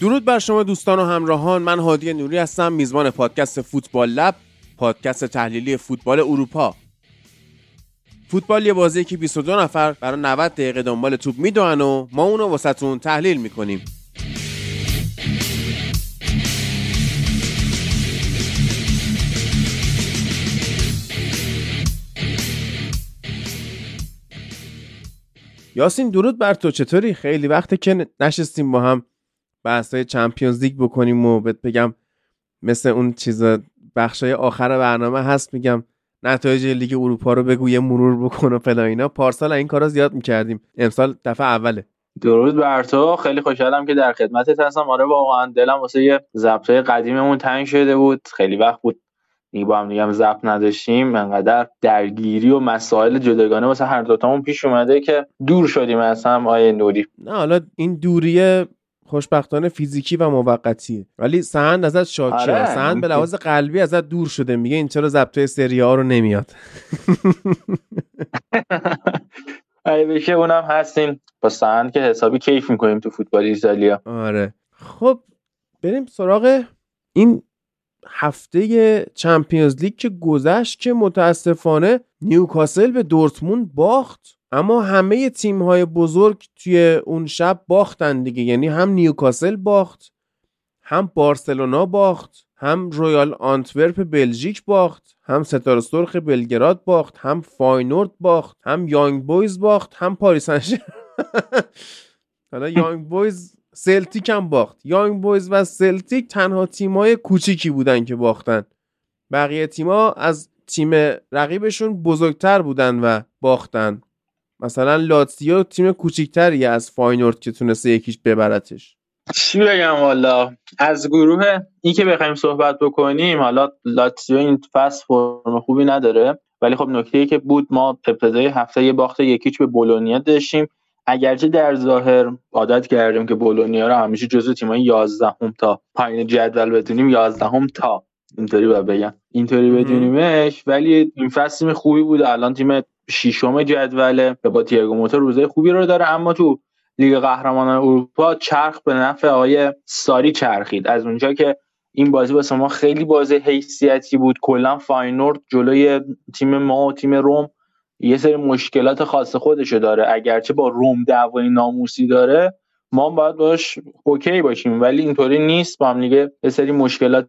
درود بر شما دوستان و همراهان. من هادی نوری هستم میزبان پادکست فوتبال لب پادکست تحلیلی فوتبال اروپا. فوتبال یه بازی که 22 نفر برای 90 دقیقه دنبال توپ می‌دونن و ما اونو واسهتون تحلیل می‌کنیم. یاسین درود بر تو. چطوری؟ خیلی وقته که نشستیم با هم. بحثای چمپیونز لیگ بکنیم و بهت بگم مثل اون چیز بخشای آخر برنامه هست میگم نتایج لیگ اروپا رو بگو یه مرور بکن و فلا اینا. پارسال این کارا زیاد می‌کردیم. امسال دفعه اوله. درود بر تو. خیلی خوشحالم که در خدمتت هستم. آره واقعا دلم واسه یه ضبطای قدیممون تنگ شده بود. خیلی وقت بود دیگه با هم دیگه ضبط نداشتیم. انقدر درگیری و مسائل جداگانه واسه هر دوتامون پیش اومده که دور شدیم از هم. آیه نوری. نه حالا این دوریه خوشبختانه فیزیکی و موقتیه ولی سهند ازت شاکیه آره، سهند به لحاظ قلبی ازت دور شده. میگه این چرا ضبط سری ها رو نمیاد. ای بشه اونم هستیم. با سهند که حسابی کیف می‌کنیم تو فوتبال ایتالیا. آره. خب بریم سراغ این هفته چمپیونز لیگ که گذشت که متاسفانه نیوکاسل به دورتموند باخت. اما همه تیم های بزرگ توی اون شب باختن دیگه. یعنی هم نیوکاسل باخت هم بارسلونا باخت هم رویال آنتورپ بلژیک باخت هم ستاره سرخ بلگراد باخت هم فاینورد باخت هم یانگ بویز باخت هم پاریس حالا یانگ بویز سلتیک هم باخت. یانگ بویز و سلتیک تنها تیمای کوچیکی بودن که باختن. بقیه تیما از تیم رقیبشون بزرگتر بودن و باختن. مثلا لاتسیو تیم کوچیکتری از فاینورد که تونسته یک هیچ ببرتش. چی بگم والا؟ از گروه این که بخوایم صحبت بکنیم حالا لاتسیو این فصل فرم خوبی نداره ولی خب نکته ای که بود ما ابتدای هفته یه باخت یکیچ به بولونیا داشتیم. اگرچه در ظاهر عادت کردیم که بولونیا رو همیشه جزو تیمای 11 هم تا پایین جدول بدونیم 11 هم تا. اینطوری باید بگم. اینطوری بدونیمش ولی این فصل تیم خوبی بود. الان تیم ششم جدوله به با تییاگو موتا روزه خوبی رو داره. اما تو لیگ قهرمانان اروپا چرخ به نفع آقای ساری چرخید. از اونجا که این بازی واسه ما خیلی بازی حیثیتی بود. کلا فاینورد جلوی تیم ما و تیم روم یه سری مشکلات خاص خودشو داره. اگرچه با روم دعوای ناموسی داره ما باید باش OK باشیم. ولی اینطوری نیست. با هم دیگه یه سری مشکلات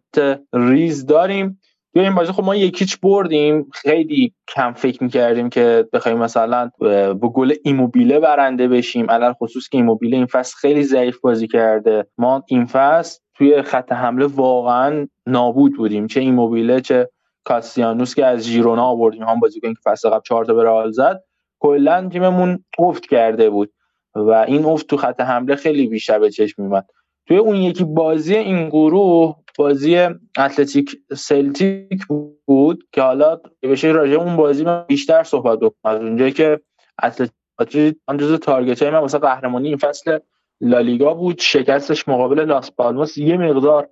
ریز داریم. توی این بازی خب ما یک هیچ بردیم خیلی کم فکر می‌کردیم که بخوایم مثلا با گل ایموبیله برنده بشیم. علل خصوص که ایموبیله این فصل خیلی ضعیف بازی کرده. ما این فصل توی خط حمله واقعا نابود بودیم. چه ایموبیله چه کاسیانوس که از ژیرونا آوردیم. هم بازیکن که فصل قبل چهار تا به رئال زد کلا تیممون افت کرده بود. و این افت تو خط حمله خیلی بیشتر به چشم میومد توی اون یکی بازی این گروه بازی اتلتیک سلتیک بود که حالا بشه راجع اون بازی من بیشتر صحبت بکنم. از اونجایی که اتلتیک آن جزو تارگت های من واسه قهرمانی این فصل لالیگا بود. شکستش مقابل لاس پالماس یه مقدار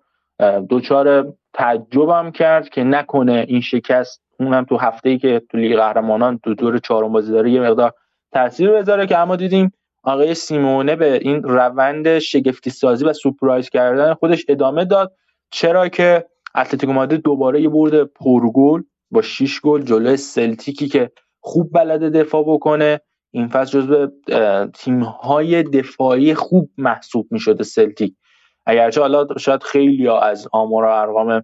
دوچار تعجبم کرد که نکنه این شکست اونم تو هفته ای که تو لیگ قهرمانان تو دور چهارم بازی داره یه مقدار تاثیر بذاره که اما دیدیم آقای سیمونه به این روند شگفتی سازی و سورپرایز کردن خودش ادامه داد. چرا که اتلتیکو مادرید دوباره یه برد پرگل با 6 گل جلوی سلتیکی که خوب بلده دفاع بکنه. این فصل جزو تیم های دفاعی خوب محسوب می شده سلتیک. اگرچه حالا شاید خیلی از آمار و ارقام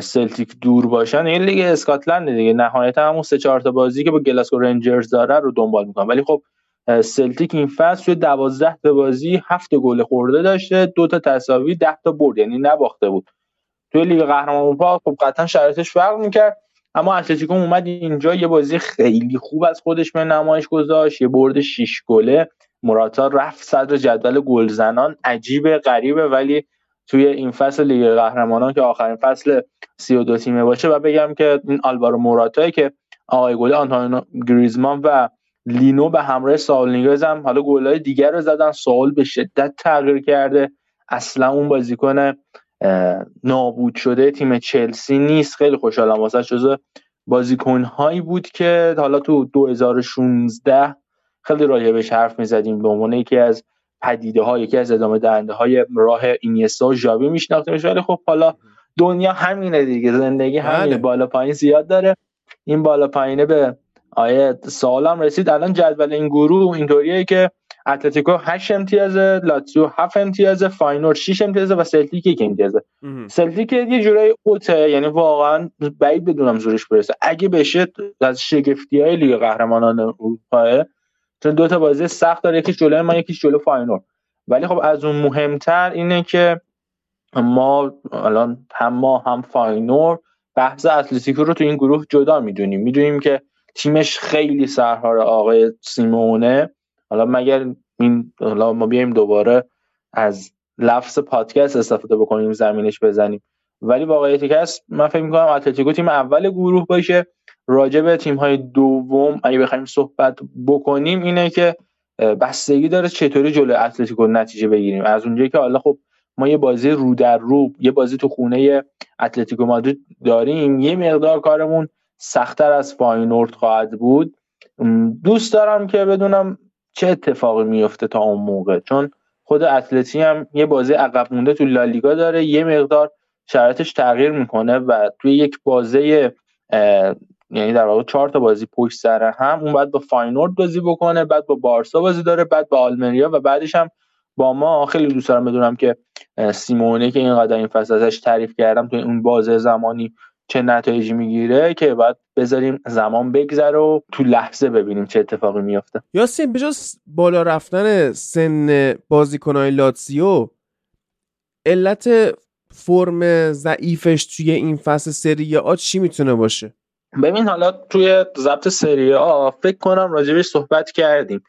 سلتیک دور باشن این لیگ اسکاتلند دیگه. نهایتا همون سه چهار تا بازی که با گلاسکو رنجرز داره رو دنبال می‌کنن. ولی خب سلتیک این فصل توی 12 تا بازی هفت گل خورده داشته دو تا تساوی 10 تا برد یعنی نباخته بود. توی لیگ قهرمانان اروپا خب قطعا شرایطش فرق می‌کرد اما اتلتیکو اومد اینجا یه بازی خیلی خوب از خودش به نمایش گذاشت یه برد 6 گله. موراتا رفت صدر جدول گلزنان عجیبه غریبه ولی توی این فصل لیگ قهرمانان که آخرین فصل 32 تیمه باشه و بگم که این آلوارو موراتایی که آقای گل آنتونیو گریزمان و لینو به همراه ساول نیگوئز هم حالا گلای دیگر رو زدن. ساول به شدت تغییر کرده. اصلا اون بازیکن نابود شده. تیم چلسی نیست. خیلی خوشحالم واسه جزو بازیکن هایی بود که حالا تو 2016 خیلی راجع بهش حرف می‌زدیم. به عنوان یکی از پدیده ها یکی از ادامه دهنده های راه اینیستا و ژاوی میشناخته میشه ولی خب حالا دنیا همینه دیگه. زندگی همینه. بله. بالا پایین زیاد داره. این بالا پایینه به آیه سوالم رسید. الان جدول این گروه اینطوریه که اتلتیکو 8 امتیازه لاتسیو 7 امتیازه فاینورد 6 امتیازه و سلتیک 1 امتیازه. سلتیک یه جورایی اوته یعنی واقعا بعید بدونم زورش برسه. اگه بشه از شگفتی های لیگ قهرمانان اروپا چون دو تا بازی سخت داره یکیش جلوی ما یکیش جلو فاینورد ولی خب از اون مهمتر اینه که ما الان هم ما هم فاینورد بحث اتلتیکو رو تو این گروه جدا می‌دونیم. می‌دونیم که تیمش خیلی سرحال آقای سیمونه. حالا مگر این حالا ما بیایم دوباره از لفظ پادکست استفاده بکنیم زمینش بزنیم. ولی واقعیتی که هست من فکر می‌کنم اتلتیکو تیم اول گروه باشه. راجع به تیم دوم اگه بخوایم صحبت بکنیم اینه که بستگی داره چطوری جلوی اتلتیکو نتیجه بگیریم. از اونجایی که حالا خب ما یه بازی رو در رو یه بازی تو خونه اتلتیکو مادرید داریم یه مقدار کارمون سختتر از فاینورد خواهد بود. دوست دارم که بدونم چه اتفاقی میفته تا اون موقع چون خود اتلتی هم یه بازی عقب مونده تو لالیگا داره یه مقدار شرایطش تغییر می‌کنه و توی یک بازی یعنی در واقع چهار تا بازی پشت سر هم اون بعد با فاینورد بازی بکنه بعد با بارسا بازی داره بعد با آلمریا و بعدش هم با ما. خیلی دوست دارم بدونم که سیمونه که اینقدر این فصل ازش تعریف کردم توی اون بازه زمانی چه نتایجی می‌گیره که باید بذاریم زمان بگذره و تو لحظه ببینیم چه اتفاقی میافته. یاسین بجز بالا رفتن سن بازیکنهای لاتسیو علت فرم ضعیفش توی این فصل سری آ چی می‌تونه باشه؟ ببین حالا توی ضبط سری آ فکر کنم راجبش صحبت کردیم.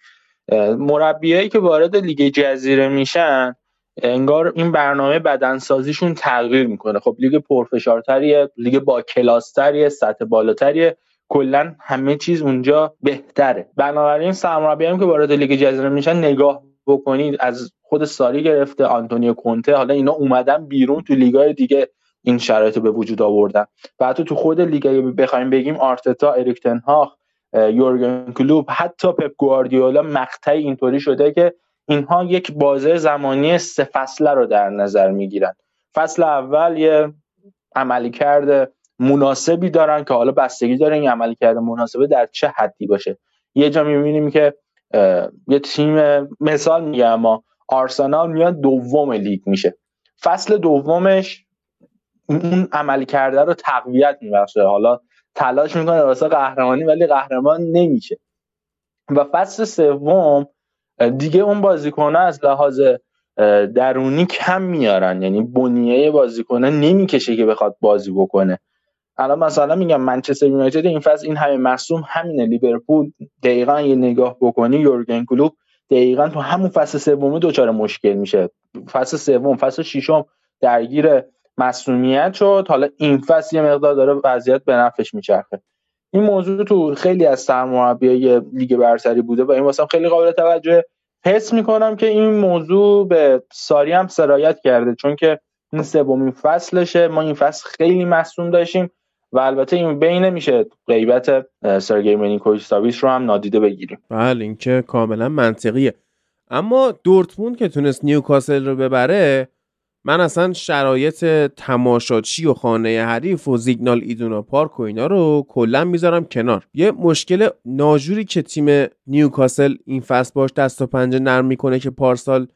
مربیایی که وارد لیگ جزیره میشن انگار این برنامه بدنسازیشون تغییر می‌کنه. خب لیگ پرفشارتریه لیگ با کلاستریه سطح بالاتریه. کلا همه چیز اونجا بهتره. بنابراین سرمربیایی که وارد لیگ جزیره میشن نگاه بکنید. از خود ساری گرفته آنتونیو کونته. حالا اینا اومدن بیرون تو لیگای دیگه این شرایط به وجود آوردن. و حتی تو خود لیگ بخوایم بگیم آرتتا اریک تن هاخ یورگن کلوب حتی پپ گواردیولا مقطعی اینطوری شده که اینها یک بازه زمانی سه فصله رو در نظر می‌گیرن. فصل اول یه عملی کرده مناسبی دارن که حالا بستگی داره این عملی کرده مناسبه در چه حدی باشه. یه جا می‌بینیم که یه تیم مثال میگم اما آرسنال میاد دوم لیگ میشه. فصل دومش اون عملی کرده رو تقویت میبخشه. حالا تلاش می‌کنه واسه قهرمانی ولی قهرمان نمیشه. و فصل سوم دیگه اون بازیکنه از لحاظ درونی کم میارن. یعنی بنیه بازیکنه نمی‌کشه که بخواد بازی بکنه. الان مثلا میگم منچستر یونایتد این فصل این همه مصوم همینه. لیورپول دقیقا یه نگاه بکنی یورگن کلوب دقیقا تو همون فصل سوم دوچار مشکل میشه. فصل سوم فصل ششم درگیر مسئولیت شد. حالا این فصل یه مقدار داره وضعیت به نفعش میچرخه. این موضوع تو خیلی از سرمربیای لیگ برتری بوده و این واسه خیلی قابل توجه حس می‌کنم که این موضوع به ساری هم سرایت کرده چون که این سومین فصلشه. ما این فصل خیلی مصوم داشتیم و البته این بین نمیشه. غیبت سرگی مینیکوویچ ساویچ رو هم نادیده بگیریم. بله این که کاملا منطقیه. اما دورتموند که تونست نیوکاسل رو ببره من اصلا شرایط تماشاچی و خانه حریف و زیگنال ایدونا پارک و اینا رو کلا می‌ذارم کنار. یه مشکل ناجوری که تیم نیوکاسل این فصل باش دست و پنجه نرم می‌کنه که پارسال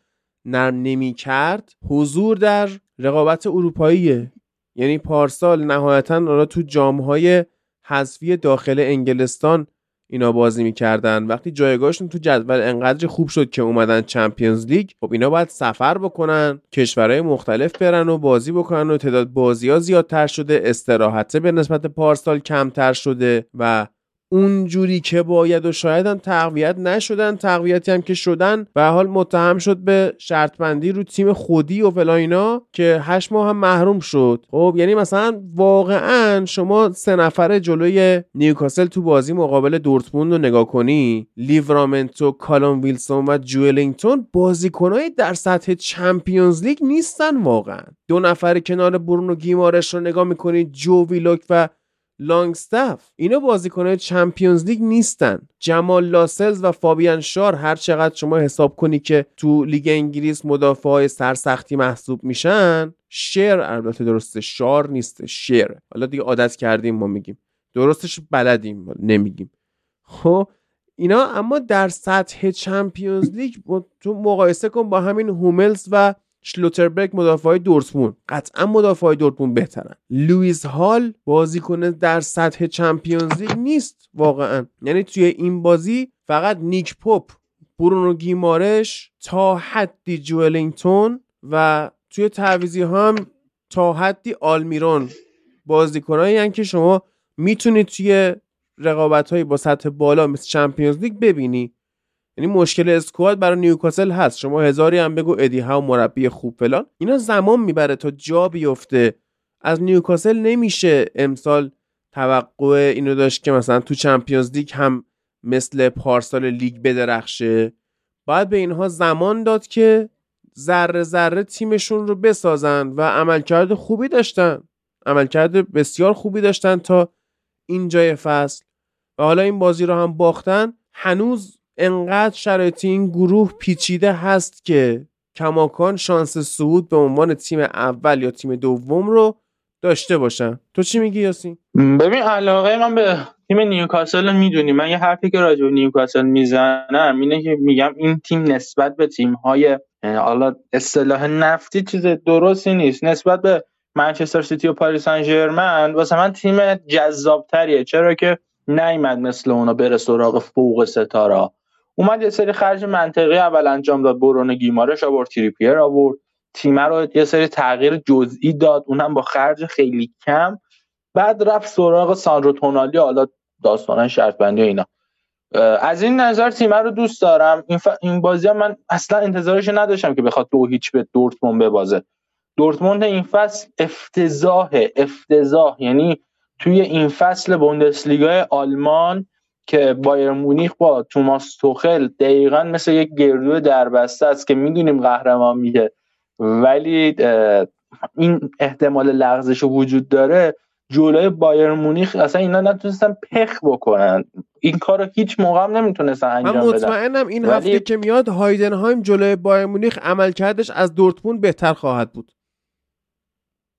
نرم نمی کرد حضور در رقابت اروپاییه. یعنی پارسال نهایتا تو جامهای حذفی داخل انگلستان اینا بازی می‌کردن. وقتی جایگاهشون تو جدول انقدر خوب شد که اومدن چمپیونز لیگ خب اینا باید سفر بکنن کشورهای مختلف برن و بازی بکنن و تعداد بازی ها زیادتر شده استراحته به نسبت پارسال کمتر شده و اونجوری که باید و شاید هم تقویت نشدن تقویتی هم که شدن به حال متهم شد به شرط بندی رو تیم خودی و فلان که هشت ماه هم محروم شد. خب یعنی مثلا واقعا شما سه نفره جلوی نیوکاسل تو بازی مقابل دورتموند رو نگاه کنی لیورامنتو کالون ویلسون و جوئلینگتون بازیکنایی در سطح چمپیونز لیگ نیستن واقعا. دو نفر کنار برونو گیمارش رو نگاه می‌کنی جو ویلوک و لانگستف اینا بازیکنهای چمپیونز لیگ نیستن. جمال لاسلز و فابیان شار هر چقدر شما حساب کنی که تو لیگ انگلیس مدافع های سرسختی محسوب میشن شیر البته درسته شار نیست شیر حالا دیگه عادت کردیم ما میگیم. درستش بلدیم نمیگیم. خب اینا اما در سطح چمپیونز لیگ تو مقایسه کن با همین هوملز و شلوتربک مدافع های دورتموند. قطعا مدافع های دورتموند بهترن. لوئیس هال بازیکن در سطح چمپیونز لیگ نیست واقعا. یعنی توی این بازی فقط نیک پاپ برونو گیمارش تا حدی جوئلینگتون و توی تعویضی هم تا حدی آلمیرون بازیکنایی که شما می‌تونید توی رقابت هایی با سطح بالا مثل چمپیونز لیگ ببینی. یعنی مشکل اسکواد برای نیوکاسل هست. شما هزاری هم بگو ادی ها مربی خوب فلان. اینا زمان می‌بره تا جا بیفته. از نیوکاسل نمیشه امسال توقع اینو داشت که مثلا تو چمپیونز لیگ هم مثل پارسال لیگ بدرخشه. باید به اینها زمان داد که ذره ذره تیمشون رو بسازن و عملکرد خوبی داشتن. عملکرد بسیار خوبی داشتن تا اینجای فصل. و حالا این بازی رو هم باختن. هنوز انقدر شرایط این گروه پیچیده هست که کماکان شانس صعود به عنوان تیم اول یا تیم دوم رو داشته باشن. تو چی میگی یاسین؟ ببین علاقه من به تیم نیوکاسل می‌دونی. من یه حرفی که راجع به نیوکاسل می‌زنم اینه که میگم این تیم نسبت به تیم های حالا اصطلاح نفتی چیز درستی نیست. نسبت به منچستر سیتی و پاریس سن ژرمن واسه من تیم جذابتریه. چرا که نیومد مثل اونا بره سراغ فوق ستاره اومد یه سری خرج منطقی اول انجام داد برونو گیمارش آورد تریپیر آورد. تیم رو یه سری تغییر جزئی داد اونم با خرج خیلی کم. بعد رفت سراغ ساندرو تونالی حالا داستان شرط بندی اینا. از این نظر تیم رو دوست دارم. این, این بازی هم من اصلا انتظارش نداشتم که بخواد دو هیچ به دورتموند ببازه. دورتموند این فصل افتضاح افتضاح. یعنی توی این فصل بوندسلیگای آلمان که بایر مونیخ با توماس توخل دقیقا مثل یک گردو دربسته است که می‌دونیم قهرمان میگه ولی این احتمال لغزش وجود داره جلوی بایر مونیخ اصلا اینا نتونستن پخ بکنن. این کارو هیچ موقع هم نمی‌تونستن انجام بدن. من مطمئنم این هفته که میاد هایدنهایم جلوی بایر مونیخ عملکردش از دورتموند بهتر خواهد بود.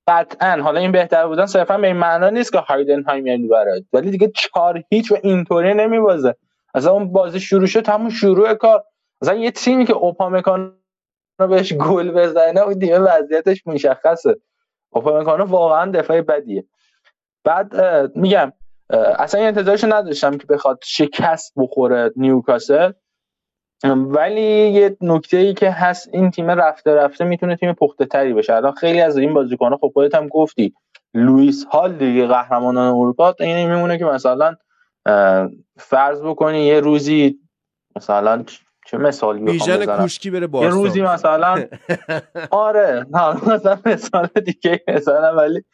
قطعا. حالا این بهتر بودن صرفا به این معنا نیست که هایدنهایم یعنی برات ولی دیگه چهار هیچ و اینطوری نمیبازه. اصلا اون بازی شروع شد همون شروع کار. مثلا یه تیمی که اوپامکان بهش گل بزنه و دیگه وضعیتش مشخصه. اوپامکانو واقعا دفاع بدیه. بعد میگم اصلا انتظارش نداشتم که بخواد شکست بخوره نیوکاسل. ولی یه نکته ای که هست این تیم رفته رفته می‌تونه تیم پخته تری بشه. الان خیلی از این بازیکن‌ها خب خودت هم گفتی لوئیس هال دیگه قهرمانان اروپا این میمونه که مثلا فرض بکنی یه روزی مثلا چه مثالی بزنم؟ کوشکی بره یه روزی مثلا آره مثلا مثال دیگه مثلا ولی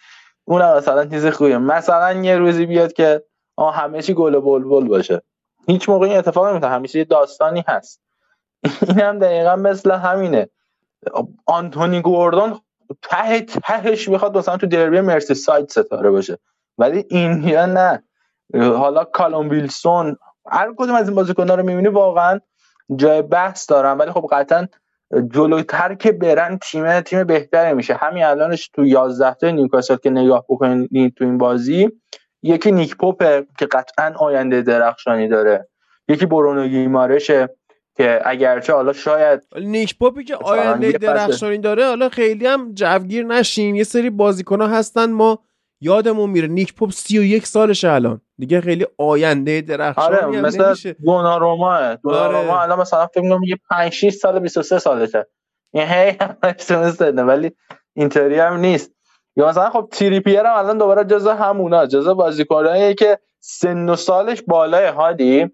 اون مثلا چیز خوبیه. مثلا یه روزی بیاد که آه همه چی گل بلبل باشه. هیچ موقع این اتفاق نمیفته همیشه یه داستانی هست. این هم دقیقا مثل همینه. آنتونی گوردون ته تهش می‌خواد مثلا تو دربی مرسی سایت ستاره باشه. ولی این یا نه. حالا کالوم ویلسون هر کدوم از این بازیکن‌ها رو می‌بینی واقعا جای بحث دارن. ولی خب قطعا جلوتر که برن تیم تیم بهتری میشه. همین الانش تو 11 تا نیوکاسل که نگاه بکنید تو این بازی یکی نیک پوپه که قطعا آینده درخشانی داره. یکی برونو گیمارشه که اگرچه حالا شاید نیک پوپی که آینده درخشانی داره حالا خیلی هم جوگیر نشین یه سری بازیکن ها هستن ما یادمون میره نیک پوپ 31 سالشه الان. دیگه خیلی آینده درخشانی آره هم مثلا دوناروما. دوناروما آره. الان مثلا فکر کنم یه 5 6 سال 23 سالشه. این هی هم ولی اینطوری هم نیست. یا مثلا خب تریپیر هم الان دوباره جزء همونا جزء بازیکنایی که سن و سالش بالای هادی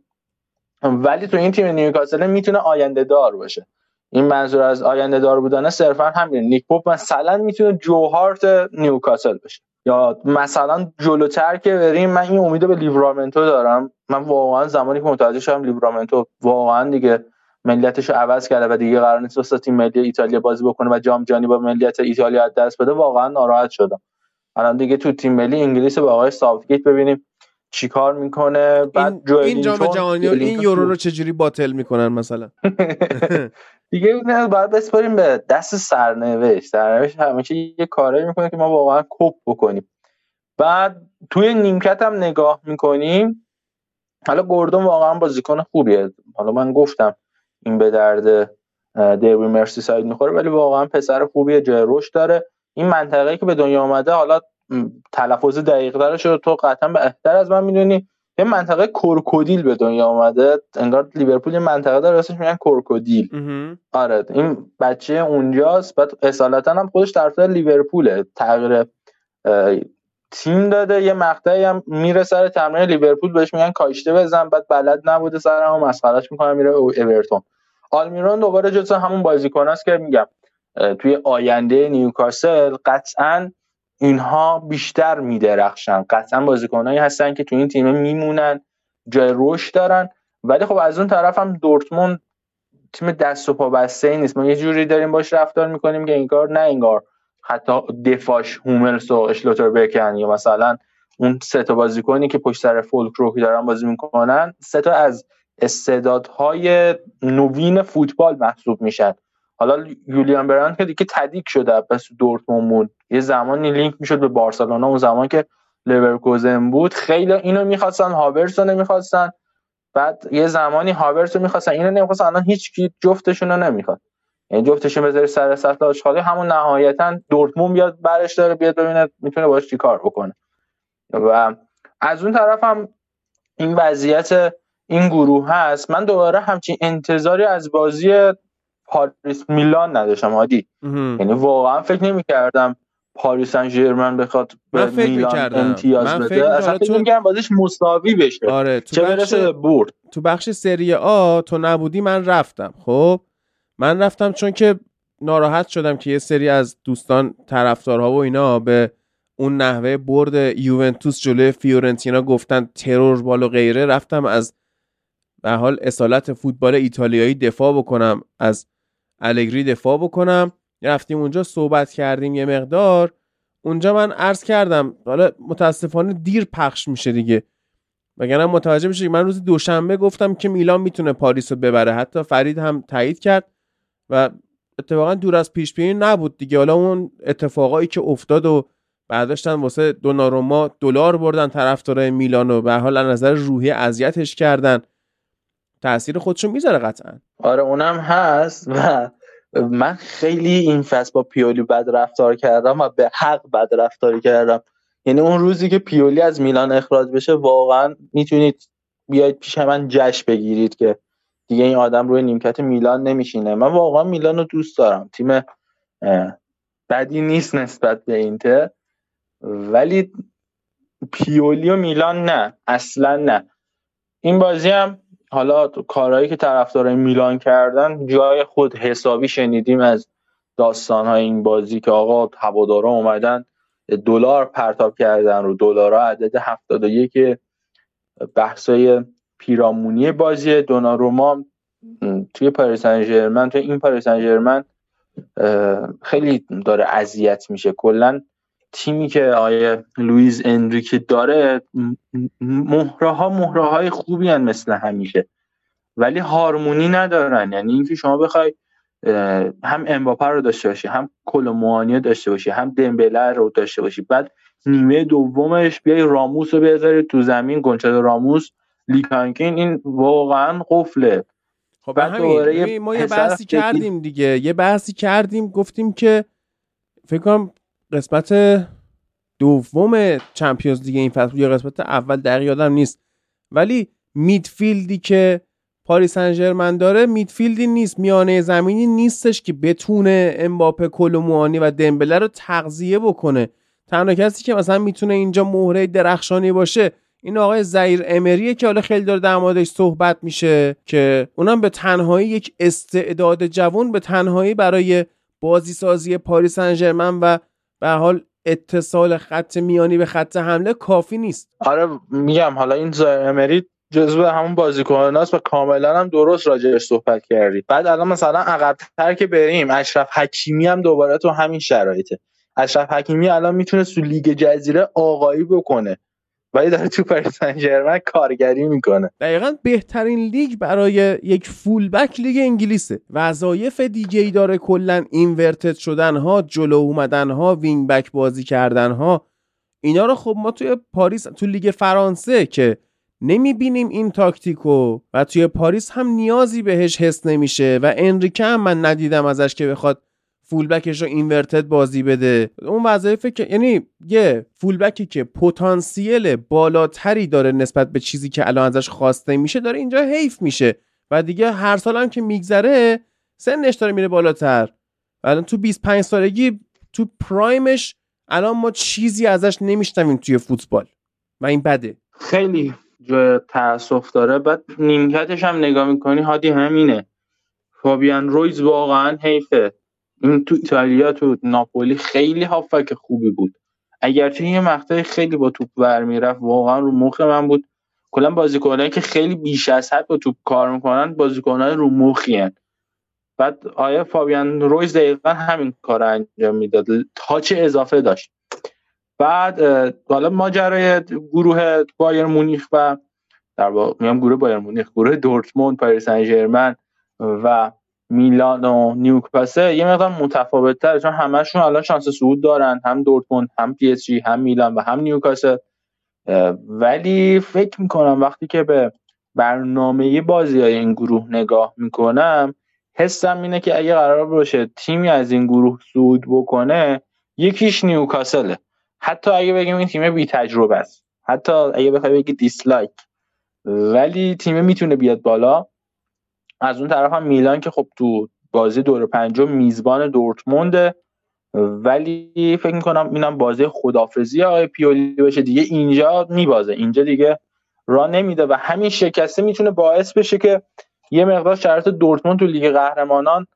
ولی تو این تیم نیوکاسل می‌تونه آینده دار باشه. این منظور از آینده دار بودن صرفا همین. نیک پاپ مثلا می‌تونه جوهارت نیوکاسل بشه یا مثلا جلوتر که بریم من این امید به لیورامنتو دارم. من واقعا زمانی که متوجه شدم لیورامنتو واقعا دیگه ملیتش رو عوض کرده و دیگه قرار نیست واسه تیم ملی ایتالیا بازی بکنه و جام جهانی با ملیت ایتالیا از دست بده واقعا ناراحت شدم. الان دیگه تو تیم ملی انگلیس با آقای ساوتگیت ببینیم چیکار می‌کنه. بعد این, این جام جهانی این یورو رو چجوری باطل می‌کنن مثلا؟ دیگه نه باید بسپاریم به دست سرنوشت. سرنوشت همیشه یه کاری می‌کنه که ما واقعا کپ بکنیم. بعد توی نیمکت هم نگاه می‌کنیم. حالا گوردون واقعا بازیکن خوبیه. حالا من گفتم این به درد دیوی مرسی ساید می‌خوره ولی واقعا پسر خوبیه جای رشد داره. این منطقه که به دنیا آمده حالا تلفظ دقیق داره شده تو قطعا بهتر از من می‌دونی. یه منطقه کورکودیل به دنیا آمده. انگار لیورپول یه منطقه داره اسمش میگن کورکودیل آره این بچه اونجاست. بعد اصالتا هم خودش طرفدار لیورپوله. تغییر تیم داده یه مقطعی هم میره سر تمرین لیورپول بهش میگن کاشته بزن بعد بلد نبوده سر هم مسخرهش می‌کنه میره اورتون. آلمیرون دوباره جزو همون بازیکن است که میگم توی آینده نیوکاسل قطعا اینها بیشتر میدرخشن. قطعا بازیکنایی هستن که تو این تیم میمونن جای رشد دارن. ولی خب از اون طرف هم دورتموند تیم دست و پا بسته ای نیست. ما یه جوری داریم باش رفتار می‌کنیم که انگار نه انگار حتی دفاش هوملس و اشلوتر بکن یا مثلا اون سه تا بازیکنی که پشت سر فولک روکی دارن بازی می‌کنن سه تا از استعدادهای نوین فوتبال محسوب میشن. حالا یولیان برانت که دیگه تدیک شده بس دورتموند یه زمانی لینک می‌شد به بارسلونا اون زمان که لورکوزن بود. خیلی اینو می‌خواستن هاورس رو نمی‌خواستن. بعد یه زمانی هاورس رو می‌خواستن اینو نمی‌خواستن. الان هیچ جفتشون رو نمی‌خواد. یعنی جفتشون بذاری سر سطح آشغالی همون نهایتا دورتموند بیاد برش داره بیاد ببینه می‌تونه باش چیکار بکنه. و از اون طرف هم این وضعیت این گروه هست. من دوباره همچین انتظاری از بازی پاریس میلان نداشتم عادی. یعنی واقعا فکر نمی‌کردم پاریس سن ژرمن بخواد به میلان امتیاز من بده. اصلا فکر می‌کردم بازیش مساوی بشه. آره تو چه برسه برد. تو بخش سری آ تو نبودی من رفتم خب؟ من رفتم چون که ناراحت شدم که یه سری از دوستان طرفدارها و اینا به اون نحوه برد یوونتوس جلوی فیورنتینا گفتن ترور بال و غیره رفتم از به حال اصالت فوتبال ایتالیایی دفاع بکنم از الگری دفاع بکنم. رفتیم اونجا صحبت کردیم یه مقدار. اونجا من عرض کردم حالا متاسفانه دیر پخش میشه دیگه. وگرنه متوجه میشه من روز دوشنبه گفتم که میلان می‌تونه پاریس رو ببره. حتی فرید هم تایید کرد. و اتفاقا دور از پیش بینی نبود دیگه. حالا اون اتفاقایی که افتاد و برداشتن واسه دوناروما دلار بردن طرفدارای میلان و به حال از نظر روحی اذیتش کردن. تاثیر خودشون می‌ذاره قطعا. آره اونم هست و من خیلی این فصل با پیولی بد رفتار کردم و به حق بد رفتاری کردم. یعنی اون روزی که پیولی از میلان اخراج بشه واقعا می‌تونید بیاید پیش من جشن بگیرید که دیگه این آدم روی نیمکت میلان نمیشینه. من واقعا میلان رو دوست دارم. تیم بدی نیست نسبت به اینتر. ولی پیولی و میلان نه. اصلا نه. این بازی هم حالا کارهایی که طرفدارای میلان کردن جای خود حسابی شنیدیم از داستان های این بازی که آقا هوادارا اومدن دلار پرتاب کردن رو. دلارا عدد 71 بحثای پیرامونی بازی دوناروما توی پاریس سن توی این پاریس سن خیلی داره اذیت میشه. کلا تیمی که آیه لویز انریکه داره مهره ها مهره های خوبی هن مثل همیشه. ولی هارمونی ندارن. یعنی اینکه شما بخوای هم امباپه رو داشته باشی هم کلوموانی داشته باشی هم دمبله رو داشته باشی. بعد نیمه دومش بیای راموس رو بذاری تو زمین گونسالو راموس. لی کانگین این واقعا قفله. خب همین ما یه بحثی کردیم دیگه. یه بحثی کردیم گفتیم که فکر کنم قسمت دوم چمپیونز دیگه این فصل یا قسمت اول دقیق یادم نیست. ولی midfield ی که پاریس سن داره midfield ی نیست میانه زمینی نیستش که بتونه امباپه کلوموانی و دمبله رو تغذیه بکنه. تنها کسی که مثلا می‌تونه اینجا مهره درخشانی باشه این آقای زیر امریه که حالا خیلی داره در موردش صحبت میشه که اونم به تنهایی یک استعداد جوان به تنهایی برای بازی سازی پاریس سن و به حال اتصال خط میانی به خط حمله کافی نیست. آره میگم حالا این زایر امری جزو همون بازیکناست و کاملا هم درست راجعش صحبت کردی. بعد الان مثلا عقبتر که بریم اشرف حکیمی هم دوباره تو همین شرایطه. اشرف حکیمی الان می‌تونه تو لیگ جزیره آقایی بکنه. ولی داره تو پاریس سن کارگری می‌کنه. دقیقا بهترین لیگ برای یک fullback لیگ انگلیسه. وظایف دیگه ای داره کلا inverted شدن ها جلو اومدن ها wing back بازی کردن ها اینا رو خب ما توی پاریس تو لیگ فرانسه که نمی‌بینیم این تاکتیکو و توی پاریس هم نیازی بهش حس نمیشه و انریکه هم من ندیدم ازش که بخواد فولبکش رو اینورتد بازی بده. اون وظایف که یعنی یه فولبکی که پتانسیل بالاتری داره نسبت به چیزی که الان ازش خواسته میشه داره اینجا حیف میشه. و دیگه هر سال هم که میگذره سنش داره میره بالاتر. و الان تو 25 سالگی تو پرایمش الان ما چیزی ازش نمیشنویم توی فوتبال. و این بده. خیلی جای تاسف داره. بعد نیمکتش هم نگاه می‌کنی هادی همینه. فابیان رویز واقعا حیفه. تو ایتالیا تو ناپولی خیلی هافک خوبی بود. اگرچه یه مقطعی خیلی با توپ ور می‌رفت واقعا رو مخ من بود. کلا بازیکنایی که خیلی بیش از حد با توپ کار می‌کنن بازیکنای رو مخی بعد آیا فابیان رویز دقیقا همین کار انجام می‌داد تاچ اضافه داشت. بعد حالا ماجرای گروه بایر مونیخ و در واقع میام گروه بایرن مونیخ گروه دورتموند پاریس سن و میلان و نیوکاسل یه مقدار متفاوت تر چون همشون الان شانس صعود دارن هم دورتموند هم پی اس جی هم میلان و هم نیوکاسل. ولی فکر می‌کنم وقتی که به برنامه بازی های این گروه نگاه می‌کنم حسم اینه که اگه قرار باشه تیمی از این گروه صعود بکنه یکیش نیوکاسله. حتی اگه بگیم این تیم بی تجربه است. حتی اگه بخوای بگی دیسلایک. ولی تیم می‌تونه بیاد بالا. از اون طرف هم میلان که خب تو بازی دور پنجم میزبان دورتمونده ولی فکر می‌کنم اینم بازی خدافزی آقای پیولی بشه. دیگه اینجا میبازه. اینجا دیگه را نمیده و همین شکسته می‌تونه باعث بشه که یه مقدار شرایط دورتموند تو لیگ قهرمانان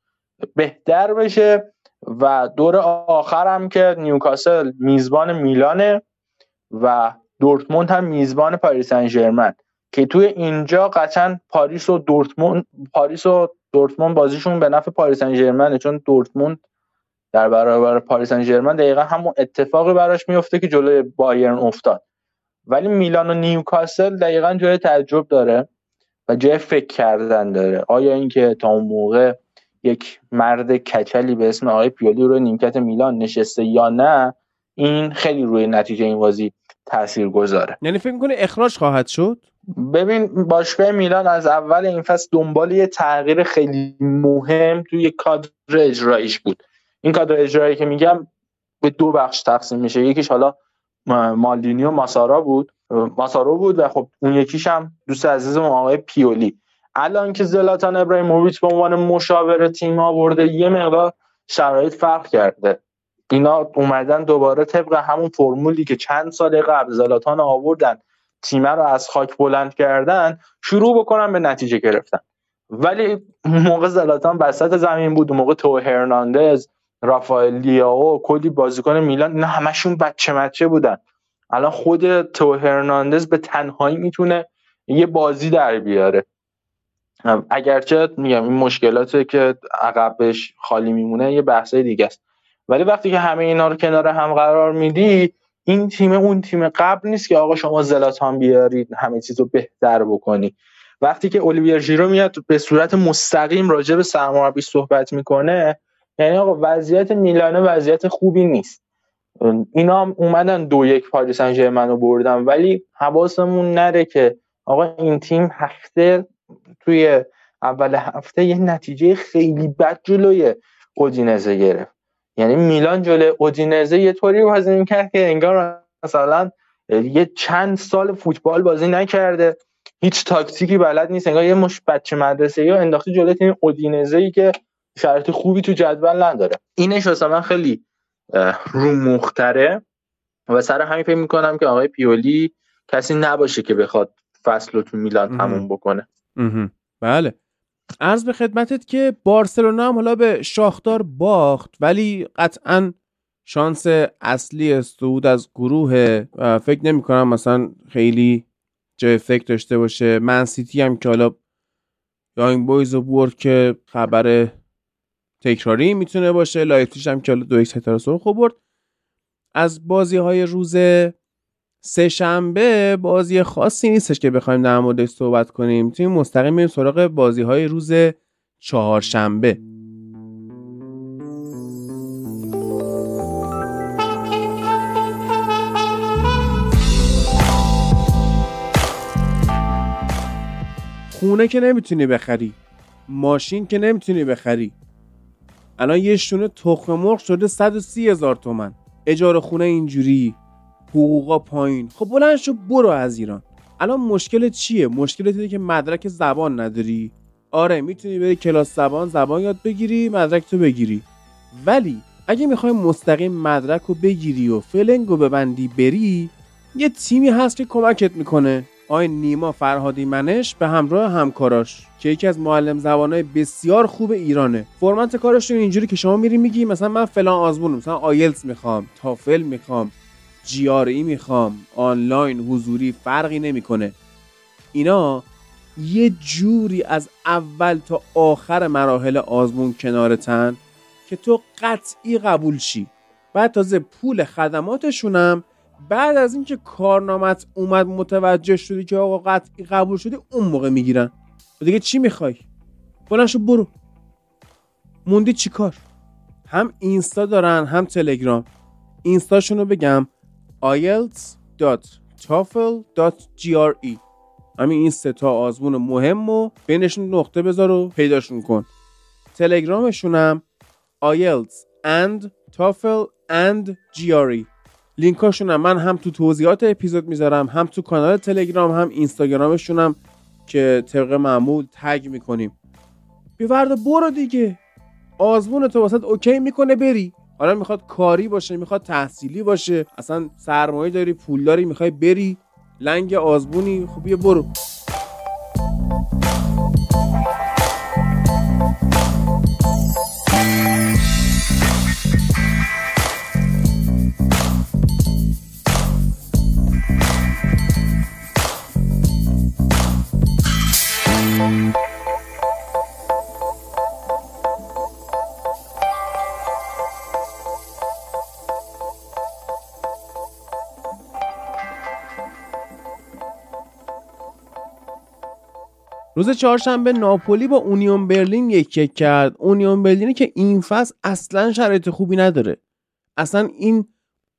بهتر بشه و دور آخر هم که نیوکاسل میزبان میلانه و دورتموند هم میزبان پاریس سن که توی اینجا قطعا پاریس و دورتموند پاریس و دورتموند بازیشون به نفع پاریس سن چون دورتموند در برابر پاریس سن ژرمن دقیقا همون اتفاقی براش میفته که جلوی بایرن افتاد. ولی میلان و نیوکاسل دقیقا جای تعجب داره و جای فکر کردن داره. آیا اینکه تا اون موقع یک مرد کچلی به اسم آقای پیولی رو نیمکت میلان نشسته یا نه این خیلی روی نتیجه این بازی تاثیر گذاره یعنی فکر می‌کنه اخراج خواهد شد؟ ببین باشگاه میلان از اول این فصل دنبال یه تغییر خیلی مهم توی کادر اجراییش بود. این کادر اجرایی که میگم به دو بخش تقسیم میشه. یکیش حالا مالدینی و ماسارا بود. ماسارو بود و خب اون یکیش هم دوست عزیزم آقای پیولی. الان که زلاتان ابراهیموویچ به عنوان مشاور تیم آورده یه مقدار شرایط فرق کرده. اینا اومدن دوباره طبق همون فرمولی که چند سال قبل زلاتان آوردن تیمه رو از خاک بلند کردن شروع بکنن به نتیجه گرفتن. ولی موقع زلاتان وسط زمین بود موقع تو هرناندز رافائل لیاو کلی بازیکن میلان اینا همشون بچه مچه بودن. الان خود تو هرناندز به تنهایی می‌تونه یه بازی در بیاره. اگرچه میگم این مشکلاته که عقبش خالی میمونه یه بحثای دیگه است ولی وقتی که همه اینا رو کنار هم قرار میدی این تیم اون تیم قبل نیست که آقا شما زلاتان بیارید همه چیز رو بهتر بکنی. وقتی که اولیویر ژیرو میاد به صورت مستقیم راجع به سرمربی صحبت می‌کنه یعنی آقا وضعیت میلانه وضعیت خوبی نیست. اینا هم اومدن دو یک پاریس سن رو بردن ولی حواسمون نره که آقا این تیم هفته توی اول هفته یه نتیجه خیلی بد جلوی اودینزه گرفت. یعنی میلان جلوی اودینزه یه طوری بازی می‌کرد که انگار مثلا یه چند سال فوتبال بازی نکرده. هیچ تاکتیکی بلد نیست انگار یه مش بچه مدرسه یا انداخته جلوی تیم اودینزه ای که شرط خوبی تو جدول نداره. اینش واسه من خیلی رو مختره و سر همین فکر می‌کنم که آقای پیولی کسی نباشه که بخواد فصل رو تو میلان تموم بکنه. بله. عرض به خدمتت که بارسلونا هم حالا به شاختار باخت ولی قطعا شانس اصلی صعود از گروه فکر نمی کنم مثلا خیلی جای فکر داشته باشه. من سیتی هم که حالا یانگ بویز و برد که خبر تکراری می‌تونه باشه. لایپزیگ هم که حالا دو یک خوب برد. از بازی های روز سه شنبه بازی خاصی نیستش که بخوایم در موردش صحبت کنیم. توی مستقیم میریم سراغ بازی های روز چهارشنبه. خونه که نمی‌تونی بخری. ماشین که نمی‌تونی بخری. الان یه شونه تخم مرغ شده 130 هزار تومن. اجاره خونه اینجوری. حقوقا پایین. خب بلند شو برو از ایران. الان مشکل چیه؟ مشکل اینه که مدرک زبان نداری. آره می‌تونی بری کلاس زبان زبان یاد بگیری مدرک تو بگیری. ولی اگه می‌خوای مستقیم مدرک رو بگیری و فلنگ رو ببندی بری یه تیمی هست که کمکت می‌کنه. آقای نیما فرهادی منش به همراه همکاراش که یکی از معلم زبانهای بسیار خوب ایرانه. فرمت کارشون اینجوری که شما میری میگی مثلا من فلان آزمونم مثلا آیلتس می‌خوام تافل می‌خوام. جی ای می‌خوام. آنلاین حضوری فرقی نمی‌کنه. اینا یه جوری از اول تا آخر مراحل آزمون کنارتن که تو قطعی قبول شی. بعد تازه پول خدماتشونم بعد از اینکه کارنامت اومد متوجه شدی که آقا قطعی قبول شدی اون موقع می‌گیرن. و دیگه چی می‌خوای؟ بلنشو برو. موندی چی کار؟ هم اینستا دارن هم تلگرام. اینستاشون رو بگم. ielts.tofel.gre همین این سه تا آزمون مهم و بینشون نقطه بذار و پیداشون کن. تلگرامشون هم IELTS and TOEFL and GRE لینکاشون هم من هم تو توضیحات اپیزود می‌ذارم هم تو کانال تلگرام هم اینستاگرامشون هم که طبق معمول تگ می‌کنیم. بیورد برو دیگه. آزمون تو واسط اوکی می‌کنه بری. حالا می‌خواد کاری باشه می‌خواد تحصیلی باشه. اصلا سرمایه داری پول داری می‌خوای بری. لنگ آزمونی خب یه برو. روز چهارشنبه ناپولی با اونیون برلین یک یک کرد. اونیون برلینی که این فصل اصلا شرایط خوبی نداره. اصلا این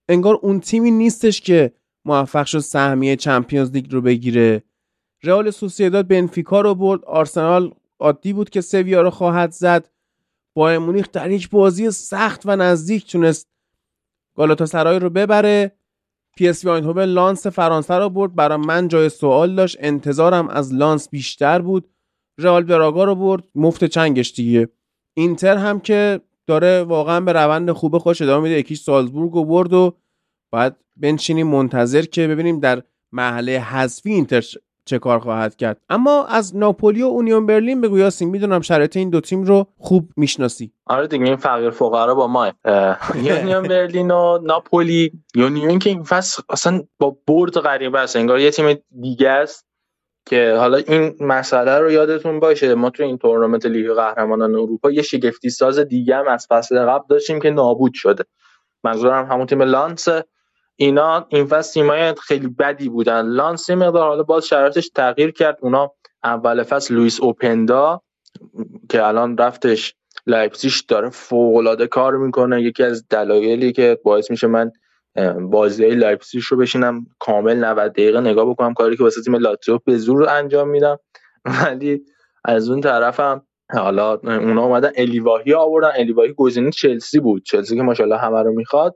انگار اون تیمی نیستش که موفق شد سهمیه چمپیونز لیگ رو بگیره. رئال سوسیداد بنفیکا رو برد. آرسنال عادی بود که سویا رو خواهد زد. بایرن مونیخ در یک بازی سخت و نزدیک تونست سرای رو ببره. پی اس وی لانس فرانسه رو برد. برای من جای سوال داشت. انتظارم از لانس بیشتر بود. رئال براگا رو برد. مفت چنگش دیگه. اینتر هم که داره واقعا به روند خوب خودش ادامه میده. یک هیچ سالزبورگ رو برد و باید بنشینیم منتظر که ببینیم در مرحله حذفی اینتر چه کار خواهد کرد. اما از ناپولی و اونیون برلین بگو یاسین می‌دونم شرایط این دو تیم رو خوب می‌شناسی. آره دیگه این فقیر فقرا با ما یونیون برلین و ناپولی. یونیون که این فصل اصلا با برد غریبه است. انگار یه تیم دیگه است که حالا این مسئله رو یادتون باشه. ما تو این تورنمنت لیگ قهرمانان اروپا یه شگفتی ساز دیگه هم از فصل قبل داشتیم که نابود شده. منظورم همون تیم لانس. اینا این فصل تیمای خیلی بدی بودن. لانس مقدار حالا باز شرایطش تغییر کرد. اونا اول فصل لوئیس اوپندا که الان رفتش لایپسیش داره فوق العاده کار می‌کنه. یکی از دلایلی که باعث میشه من بازی لایپسیش رو بشینم کامل 90 دقیقه نگاه بکنم کاری که واسه تیم لاتزیو به زور انجام میدم. ولی از اون طرفم حالا اونا اومدن الیواهی آوردن. الیواهی گزینه چلسی بود. چلسی که ماشاءالله همه رو می‌خواد.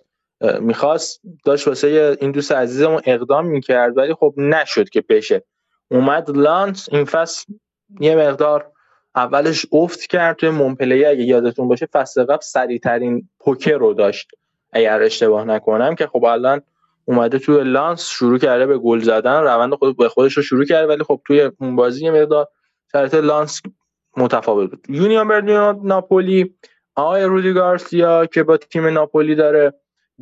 می‌خواست داشت واسه این دوست عزیزمون اقدام می‌کرد ولی خب نشد که بشه. اومد لانس این فصل یه مقدار اولش افت کرد توی مونپلی اگه یادتون باشه فصل قبل سریعترین پوکر رو داشت. اگر اشتباه نکنم که خب الان اومده توی لانس شروع کرده به گل زدن روند خود به خودش رو شروع کرده ولی خب توی اون بازی یه مقدار شرایط لانس متفاوت بود. یونیون برلین ناپولی آقای رودی گارسیا که با تیم ناپولی داره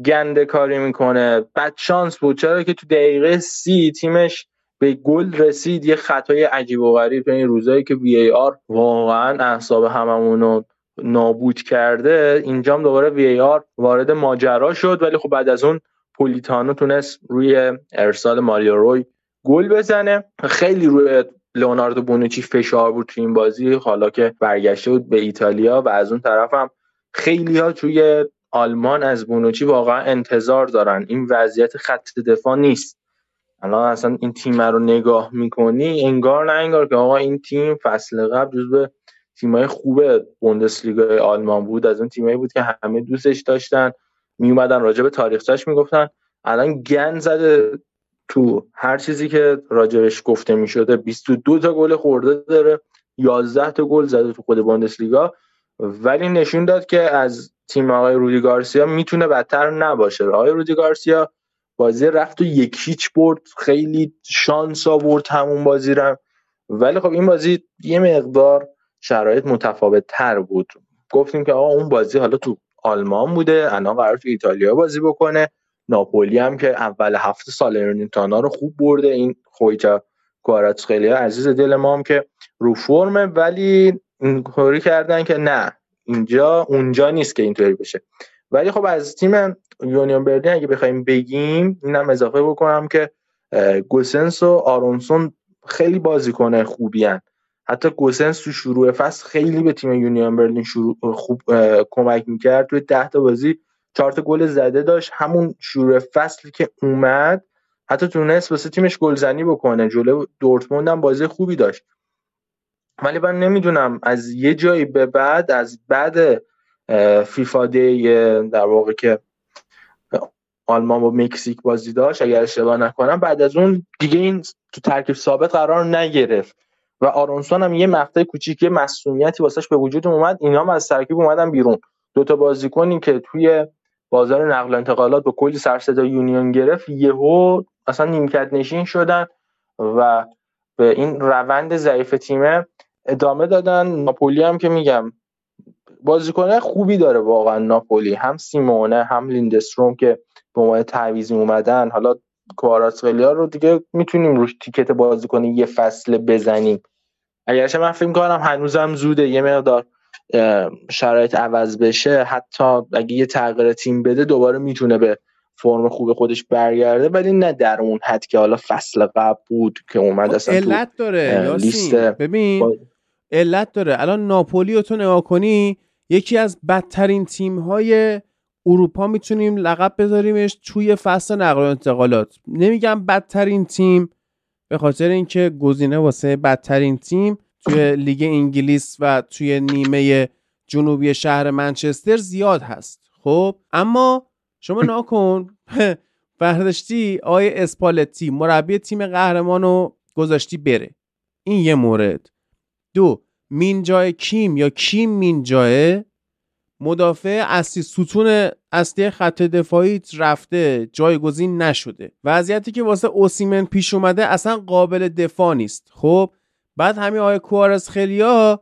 گنده کاری می‌کنه. بد شانس بود. چرا که تو دقیقه سی تیمش به گل رسید؟ یه خطای عجیب و غریب تو این روزایی که VAR واقعا اعصاب هممون رو نابود کرده. اینجام دوباره وی آر وارد ماجرا شد. ولی خب بعد از اون پولیتانو تونست روی ارسال ماریو روی گل بزنه. خیلی روی لئوناردو بونوچی فشار بود تو این بازی. حالا که برگشته بود به ایتالیا و از اون طرف هم خیلی ها توی آلمان از بونوچی واقعا انتظار دارن. این وضعیت خط دفاع نیست. الان اصلا این تیم رو نگاه می‌کنی انگار نه انگار که آقا این تیم فصل قبل جزو تیمای خوب بوندسلیگا آلمان بود. از اون تیمایی بود که همه دوستش داشتن می اومدن راجع به تاریخچش می‌گفتن. الان گن زده تو هر چیزی که راجبش گفته می‌شده. 22 تا گل خورده داره 11 تا گل زده تو خود بوندسلیگا. ولی نشون داد که از تیم آقای رودی گارسیا می‌تونه بدتر نباشه. آقای رودی گارسیا بازی رفت و یک هیچ برد خیلی شانس آورد همون بازی رو. ولی خب این بازی یه مقدار شرایط متفاوت تر بود. گفتیم که آقا اون بازی حالا تو آلمان بوده الان قرار تو ایتالیا بازی بکنه. ناپولی هم که اول هفته سالرنیتانا رو خوب برده. این خویچا خیلی عزیز دل ما هم که رو فرمه ولی اینطوری کردن که نه. اینجا اونجا نیست که اینطوری بشه. ولی خب از تیم یونیون برلین اگه بخوایم بگیم اینم اضافه بکنم که گوسنس و آرونسون خیلی بازیکن خوبی هن. حتی گوسنس تو شروع فصل خیلی به تیم یونیون برلین شروع خوب کمک می‌کرد. توی ده تا بازی چهار تا گل زده داشت. همون شروع فصلی که اومد حتی تونست واسه تیمش گلزنی بکنه. جلو دورتموند هم بازی خوبی داشت. ولی من نمی‌دونم از یه جایی به بعد از بعد فیفا دی در واقع که آلمان با مکزیک بازی داشت اگر اشتباه نکنم بعد از اون دیگه این تو ترکیب ثابت قرار نگرفت و آرونسون هم یه مقطع کوچیکی مسئولیتی واسش به وجود اومد اینا هم از ترکیب اومدن بیرون. دو تا بازیکنی که توی بازار نقل و انتقالات با کلی سر یونیون گرفت یهو اصلا نیمکت نشین شدن و به این روند ضعیف تیمه ادامه دادن. ناپولی هم که میگم بازیکن خوبی داره واقعا ناپولی. هم سیمونه هم لیندستروم که به عنوان تعویضی اومدن. حالا کواراتسخلیا رو دیگه می‌تونیم روش تیکت بازیکن یه فصل بزنیم. اگرچه من فکر کنم هنوزم زوده. یه مقدار شرایط عوض بشه. حتی اگه یه تغییر تیم بده دوباره می‌تونه به فرم خوب خودش برگرده. ولی نه در اون حد که حالا فصل قبل بود که اومد اصلا علت داره لیست ببین علت داره. الان ناپولی رو تو نگاه کنی یکی از بدترین تیم های اروپا می‌تونیم لقب بذاریمش توی فصل نقل و انتقالات. نمیگم بدترین تیم به خاطر اینکه گزینه واسه بدترین تیم توی لیگ انگلیس و توی نیمه جنوبی شهر منچستر زیاد هست. خب اما شما ناکن برداشتی آقای اسپالتی مربی تیم قهرمان رو گذاشتی بره. این یه مورد. دو مینجای کیم یا کیم مینجای مدافع اصلی ستون اصلی خط دفاعی رفته جایگزین نشده. وضعیتی که واسه اوسیمن پیش اومده اصلا قابل دفاع نیست. خب بعد همین آقای کوارز خلیا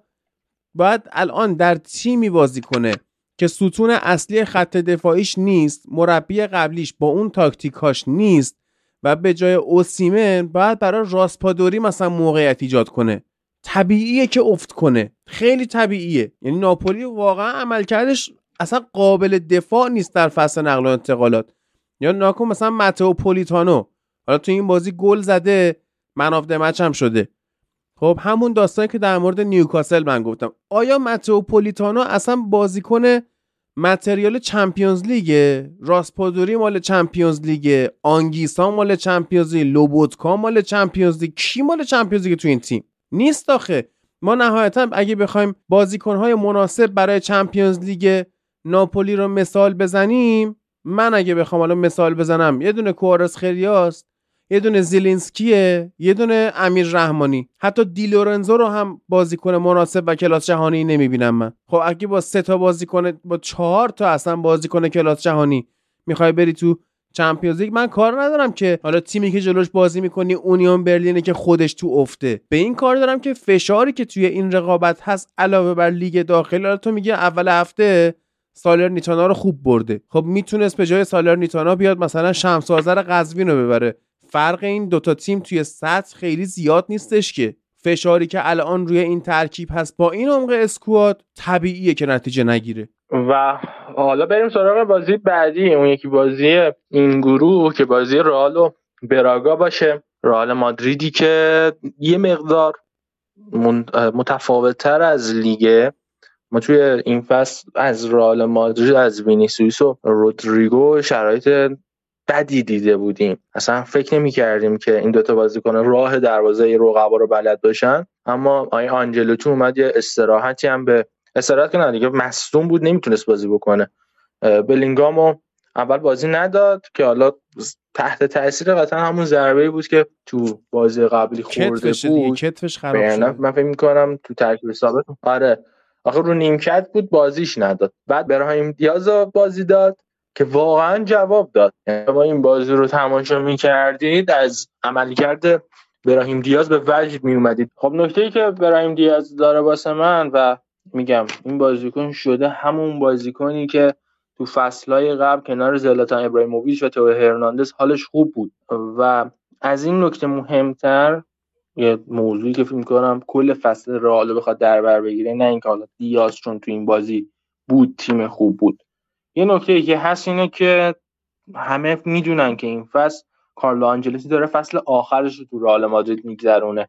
باید الان در تیمی بازی کنه که ستون اصلی خط دفاعیش نیست مربی قبلیش با اون تاکتیکاش نیست و به جای اوسیمن باید برای راسپادوری مثلا موقعیت ایجاد کنه. طبیعیه که افت کنه. خیلی طبیعیه. یعنی ناپولی واقعا عملکردش اصلا قابل دفاع نیست در فصل نقل و انتقالات. یا ناکن مثلا متو پولیتانو. حالا تو این بازی گل زده مناف مچ هم شده. خب همون داستانی که در مورد نیوکاسل من گفتم. آیا متو پولیتانو اصلا بازیکن متریال چمپیونز لیگ راسپادوری مال چمپیونز لیگ آنگیسا مال چمپیونز لیگ. لوبوتکا مال چمپیونز لیگ. کی مال چمپیونز لیگ تو این تیم؟ نیست آخه. ما نهایتا اگه بخوایم بازیکنهای مناسب برای چمپیونز لیگ ناپولی رو مثال بزنیم من اگه بخوام حالا مثال بزنم یه دونه کواراتسخلیاست یه دونه زیلینسکیه یه دونه امیر رحمانی. حتی دیلورنزو رو هم بازیکن مناسب و کلاس جهانی نمی‌بینم من. خب اگه با سه تا بازیکن با چهار تا اصلا بازیکن کلاس جهانی می‌خوای بری تو چمپیونز لیگ من کار ندارم که حالا تیمی که جلوش بازی می‌کنی اونیون برلینه که خودش تو افته. به این کار دارم که فشاری که توی این رقابت هست علاوه بر لیگ داخل حالا تو میگه اول هفته سالر نیتانا رو خوب برده. خب می‌تونست به جای سالر نیتانا بیاد مثلا شمس آذر قزوین رو ببره. فرق این دوتا تیم توی سطح خیلی زیاد نیستش که. فشاری که الان روی این ترکیب هست با این عمق اسکواد طبیعیه که نتیجه نگیره. و حالا بریم سراغ بازی بعدی. اون یکی بازی این گروه که بازی رئال و براگا باشه. رئال مادریدی که یه مقدار متفاوتتر از لیگه ما توی این فصل از رئال مادرید از وینیسیوس و رودریگو شرایط بدی دیده بودیم. اصلا فکر نمی کردیم که این دوتا بازیکن راه دروازه رقبا رو بلد باشن. اما آی آنجلوتی اومد یه استراحتی هم به استراحت کنه دیگه مصدوم بود نمی‌تونست بازی بکنه. بلینگامو اول بازی نداد که حالا تحت تاثیر قطعا همون ضربه بود که تو بازی قبلی خورده بود. کتفش خراب شد من فکر می‌کنم تو ترکیب ثابت آره. آخه رو نیمکت بود بازیش نداد. بعد براهیم دیاز بازی داد که واقعا جواب داد. یعنی ما این بازی رو تماشا می‌کردید از عملکرد براهیم دیاز به وجد می اومدید خب نکته ای که براهیم دیاز داره واسه من و میگم این بازیکن شده همون بازیکنی که تو فصلهای قبل کنار زلاتان ابراهیموویچ و تو هرناندز حالش خوب بود. و از این نکته مهمتر یه موضوعی که فکر کنم کل فصل رئال بخواد در بر بگیره نه اینکه حالا دیاز چون تو این بازی بود تیم خوب بود. یه نکته ای که هست اینه که همه می‌دونن که این فصل کارلو آنجلسی داره فصل آخرش رو تو رئال مادرید میگذرونه.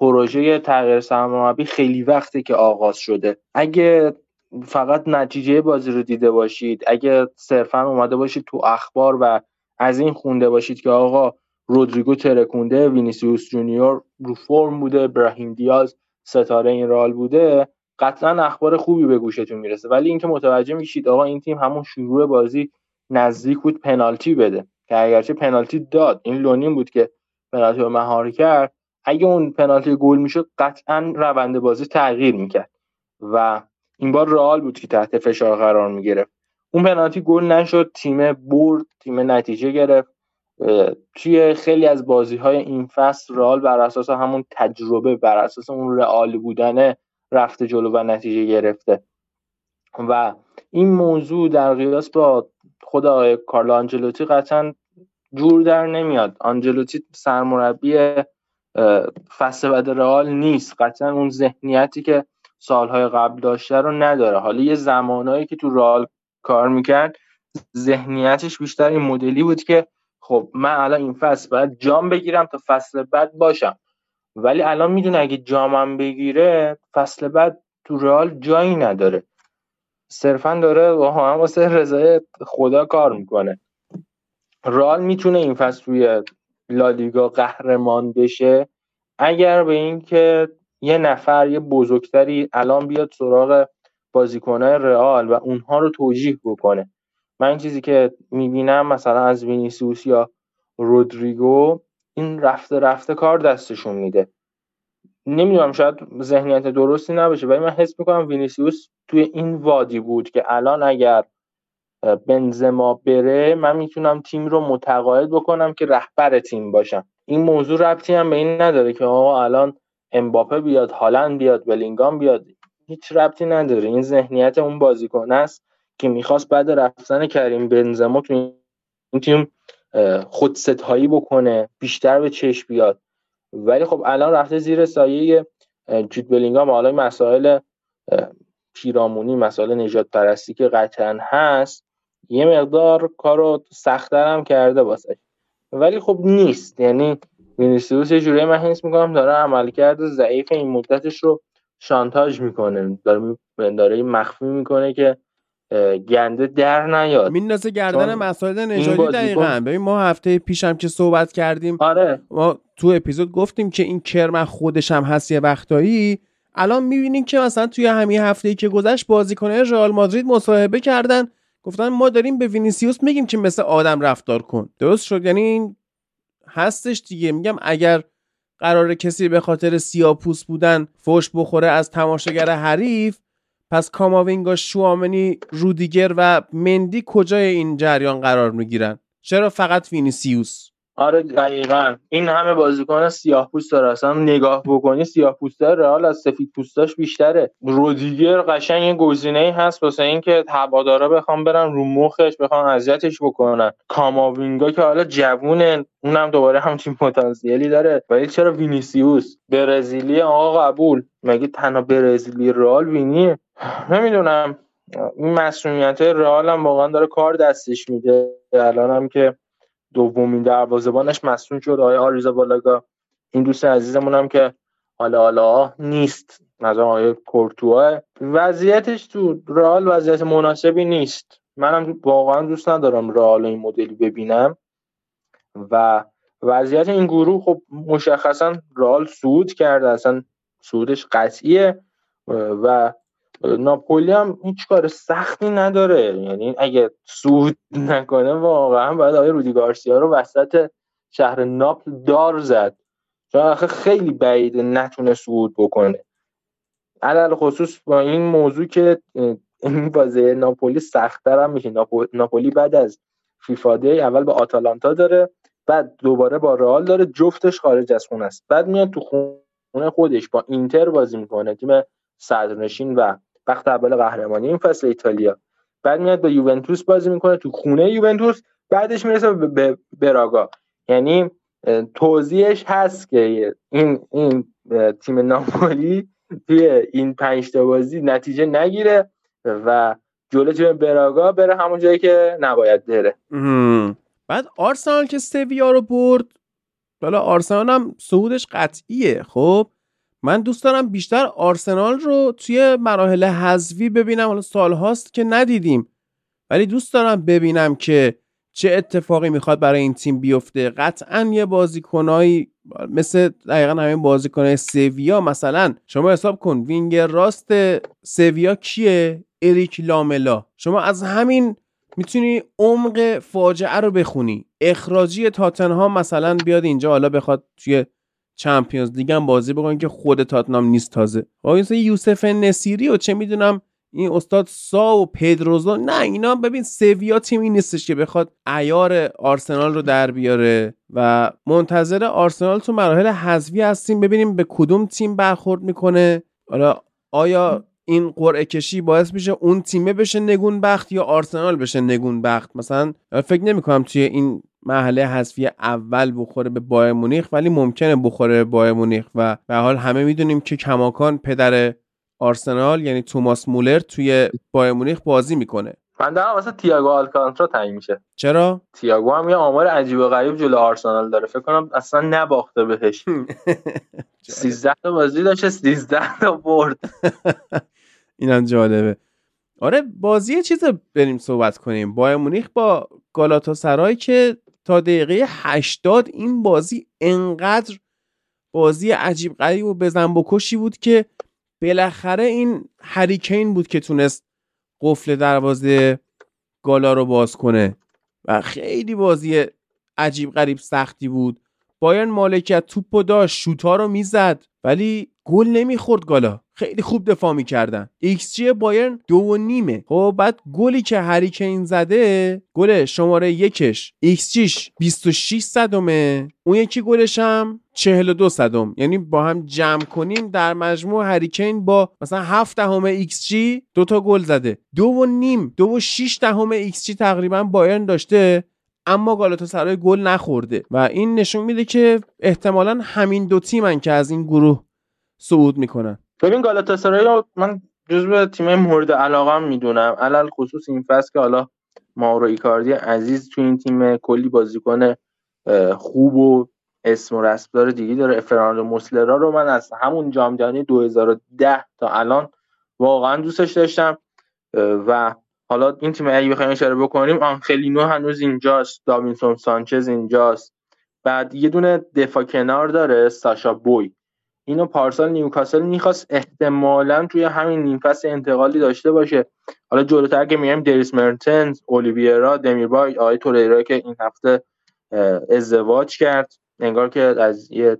پروژه تغییر سرمربی خیلی وقته که آغاز شده. اگه فقط نتیجه بازی رو دیده باشید اگه صرفا اومده باشید تو اخبار و از این خونده باشید که آقا رودریگو ترکونده وینیسیوس جونیور رو فرم بوده ابراهیم دیاز ستاره این رئال بوده قطعا اخبار خوبی به گوشتون می‌رسه. ولی اینکه متوجه میشید آقا این تیم همون شروع بازی نزدیک بود پنالتی بده که اگرچه پنالتی داد. این لونین بود که پنالتی رو مهار کرد. اگه اون پنالتی گل می‌شد قطعا روند بازی تغییر می‌کرد و این بار رئال بود که تحت فشار قرار می‌گرفت. اون پنالتی گل نشد تیم برد تیم نتیجه گرفت. توی خیلی از بازی های این فصل رئال بر اساس همون تجربه بر اساس اون رئال بودن رفته جلو و نتیجه گرفته. و این موضوع در قیاس با خود آقای کارلو آنجلوتی قطعا جور در نمیاد. آنجلوتی سرمربی فصل بعد رئال نیست. قطعا اون ذهنیتی که سالهای قبل داشته رو نداره. حالا یه زمانهایی که تو رئال کار می‌کرد ذهنیتش بیشتر این مدلی بود که خب من الان این فصل باید جام بگیرم تا فصل بعد باشم. ولی الان می‌دونه اگه جامم بگیره فصل بعد تو رئال جایی نداره. صرفا داره هم واسه رضای خدا کار می‌کنه. رئال می‌تونه این فصل روی لالیگا قهرمان بشه اگر به اینکه یه نفر یه بزرگتری الان بیاد سراغ بازیکنهای رئال و اونها رو توجیه بکنه. من چیزی که می‌بینم مثلا از وینیسیوس یا رودریگو این رفته رفته کار دستشون میده. نمی‌دونم شاید ذهنیت درستی نباشه ولی من حس می‌کنم وینیسیوس توی این وادی بود که الان اگر بنزما بره من می‌تونم تیم رو متقاعد بکنم که رهبر تیم باشم. این موضوع ربطی هم به این نداره که آقا الان امباپه بیاد هالند بیاد بلینگام بیاد. هیچ ربطی نداره. این ذهنیت اون بازیکن است که می‌خواست بعد رفتن کریم بنزما تو این تیم خودستایی بکنه بیشتر به چشم بیاد. ولی خب الان رفته زیر سایه جود بلینگام. حالا مسائل پیرامونی مسائل نجات پرستی که قطعا هست یه مقدار کارو سختتر هم کرده واسه ولی خب نیست. یعنی وینیسیوس یه جوری من حس می‌کنم داره عملکرد ضعیف این مدتش رو شانتاژ می‌کنه. داره داره مخفی می‌کنه که گنده در نیاد. میندازه گردن مسائل نژادی دقیقا. ببین ما هفته پیشم که صحبت کردیم آره. ما تو اپیزود گفتیم که این کرم خودش هم هست یه وقتایی. الان می‌بینیم که مثلا توی همین هفته ای که گذشت بازیکنه رئال مادرید مصاحبه کردن. گفتن ما داریم به وینیسیوس میگیم که مثل آدم رفتار کن. درست شد؟ یعنی این هستش دیگه. میگم اگر قرار کسی به خاطر سیاه‌پوست بودن فوش بخوره از تماشاگر حریف پس کاماوینگا شوامنی رودیگر و مندی کجای این جریان قرار می‌گیرن؟ چرا فقط وینیسیوس؟ آره دقیقا. این همه بازیکن سیاه پوست داره. اصلا نگاه بکنی سیاه پوست رئال از سفید پوستاش بیشتره. رودیگر قشنگ یه گزینه هست واسه اینکه هوادارا بخوام برن رو مخش بخوام اذیتش بکنن. کاماوینگا که حالا جوونه اونم دوباره هم تیم پتانسیلی داره. ولی چرا وینیسیوس؟ برزیلی آقا قبول. مگه تنها برزیلی رئال وینیه؟ نمی‌دونم. این مسئولیت رئال هم واقعا داره کار دستش میده. الان هم که دومین دروازه‌بانش مصدوم شد. آقای آریزا بالاگا. این دوست عزیزمون هم که حالا حالا نیست. مثلا آقای کورتوا وضعیتش تو رئال وضعیت مناسبی نیست. منم واقعا دوست ندارم رئال این مدلی ببینم. و وضعیت این گروه خب مشخصا رئال صعود کرده. اصلا صعودش قطعیه. و ناپولی هم هیچ کار سختی نداره. یعنی اگه سود نکنه واقعا باید آقای رودی گارسیا رو وسط شهر ناپل دار زد. چون آخه خیلی بعیده نتونه سود بکنه. علل خصوص با این موضوع که این بازی ناپولی سختتر هم میشه. ناپولی بعد از فیفا اول به آتالانتا داره بعد دوباره با رئال داره جفتش خارج از خونه است. بعد میاد تو خونه خودش با اینتر بازی می‌کنه تیم صدرنشین و وقت اول قهرمانی این فصل ایتالیا. بعد میاد با یوونتوس بازی می‌کنه تو خونه یوونتوس بعدش می‌رسه به براگا. یعنی توضیحش هست که این این تیم ناپولی توی این پنج تا بازی نتیجه نگیره و جلو تیم براگا بره همون جایی که نباید بره. بعد آرسنال که سویا رو برد حالا آرسنال هم صعودش قطعیه خب؟ من دوست دارم بیشتر آرسنال رو توی مراحل حذفی ببینم. حالا سال هاست که ندیدیم. ولی دوست دارم ببینم که چه اتفاقی می‌خواد برای این تیم بیفته. قطعا یه بازیکنایی مثل دقیقا همین بازیکنای سویا مثلا. شما حساب کن وینگر راست سویا کیه؟ اریک لاملا. شما از همین می‌تونی عمق فاجعه رو بخونی. اخراجی تاتنهام مثلا بیاد اینجا حالا بخواد توی چمپیونز لیگ هم بازی بکنن که خود تاتنام نیست تازه. این یوسف نصیری و چه می‌دونم این استاد سا و پدروزو نه اینا ببین سویا تیمی نیستش که بخواد ایار آرسنال رو در بیاره و منتظر آرسنال تو مراحل حذفی هستیم ببینیم به کدوم تیم برخورد می‌کنه. حالا آیا این قرعه کشی باعث میشه اون تیمه بشه نگون بخت یا آرسنال بشه نگون بخت مثلا فکر نمی کنم توی این محله حذفی اول بخوره به بایر مونیخ ولی ممکنه بخوره به بایر مونیخ و به حال همه می‌دونیم که کماکان پدر آرسنال یعنی توماس مولر توی بایر مونیخ بازی می‌کنه. من دارم واسه تییاگو آلکانترا تعیین میشه. چرا؟ تییاگو هم یه آمار عجیب و غریب جلو آرسنال داره. فکر کنم اصلا نباخته بهش. 13 تا بازی داشته 13 تا برد. اینم جالبه. آره بازی چیز بریم صحبت کنیم. بایر مونیخ با گالاتاسرای که تا دقیقه 80 این بازی انقدر بازی عجیب غریب و بزن بکشی بود که بالاخره این هریکین بود که تونست قفل دروازه گالا رو باز کنه و خیلی بازی عجیب غریب سختی بود. بایرن مالکیت توپ و داشت شوتا رو می‌زد ولی گل نمی‌خورد گالا. خیلی خوب دفاع می‌کردن. ایکس جی بایرن دو و نیمه. خب بعد گلی که هریکین زده گل شماره یکش. ایکس جیش 26 صدمه. اون یکی گلش هم 42 صدم. یعنی با هم جمع کنیم در مجموع هریکین با مثلا 7 دهم ایکس جی دو تا گل زده. دو و نیم دو و 6 دهم ایکس جی تقریبا بایرن داشته اما سرای گل نخورده. و این نشون میده که احتمالا همین دو تیمن که از این گروه صعود می‌کنن. ببین گالاتاسرای من جزو تیم مورد علاقه می‌دونم. علل خصوص این فصل که حالا ماورو ایکاردی عزیز تو این تیم کلی بازیکن خوب و اسم و رسمدار دیگه داره. فرانو موسلرا رو من از همون جام جهانی 2010 تا الان واقعا دوستش داشتم. و حالا این تیم اگه بخوایم اشاره بکنیم آنخلینو هنوز اینجاست داوینسون سانچز اینجاست. بعد یه دونه دفاع کنار داره ساشا بوی. اینو پارسال نیوکاسل می‌خواست احتمالا توی همین نیم فصل انتقالی داشته باشه. حالا جلوتر که میایم دریس مرتنز اولیویرا دمیربای آقای توریرا که این هفته ازدواج کرد. انگار که از یه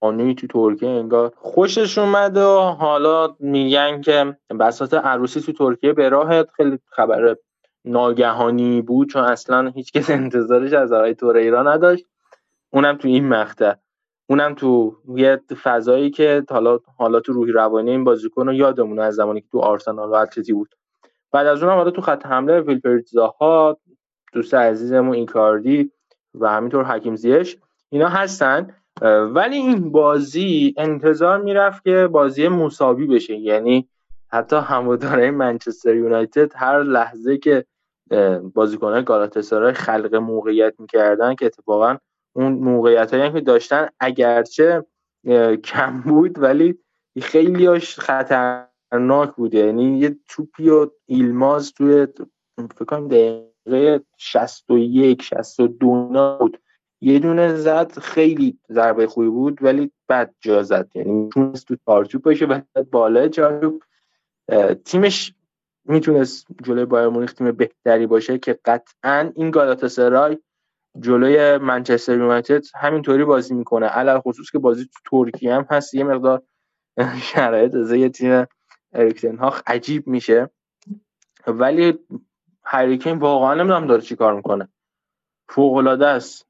بانوی تو ترکیه انگار خوشش اومد و حالا میگن که بساط عروسی تو ترکیه به راه خیلی خبر ناگهانی بود چون اصلا هیچ کس انتظارش از آقای توریرا نداشت. اونم تو این مقطع. اونم تو یه فضایی که حالا حالا تو روحی روانی این بازیکن رو یادمونه از زمانی که تو آرسنال و اتلتی بود. بعد از اونم حالا تو خط حمله ویلپرتزاها دوست عزیزمون اینکاردی و همینطور حکیم زیش اینا هستن. ولی این بازی انتظار می‌رفت که بازی مساوی بشه. یعنی حتی هموداره منچستر یونایتد هر لحظه که بازیکنان گالاتاسرای خلق موقعیت می‌کردن که اتفاقا اون موقعیت هایی که داشتن اگرچه کم بود ولی خیلی خطرناک بوده یعنی یه توپی و ایلماز توی فکر دقیقه 61 62 بود یه دونه زد خیلی ضربه خوبی بود ولی بد جا زد. یعنی می‌تونست تو چارچوب باشه و بالا چارچوب. تیمش می‌تونست جلوی بایر مونیخ تیم بهتری باشه که قطعا این گالاتاسرای جلوی منچستر یونایتد همینطوری بازی می‌کنه. علل خصوص که بازی تو ترکیه هم هست یه مقدار شرایط از یه تیم اریکسن ها عجیب میشه. ولی هریکین واقعا نمی‌دونم داره چی کار می‌کنه. فوق العاده است.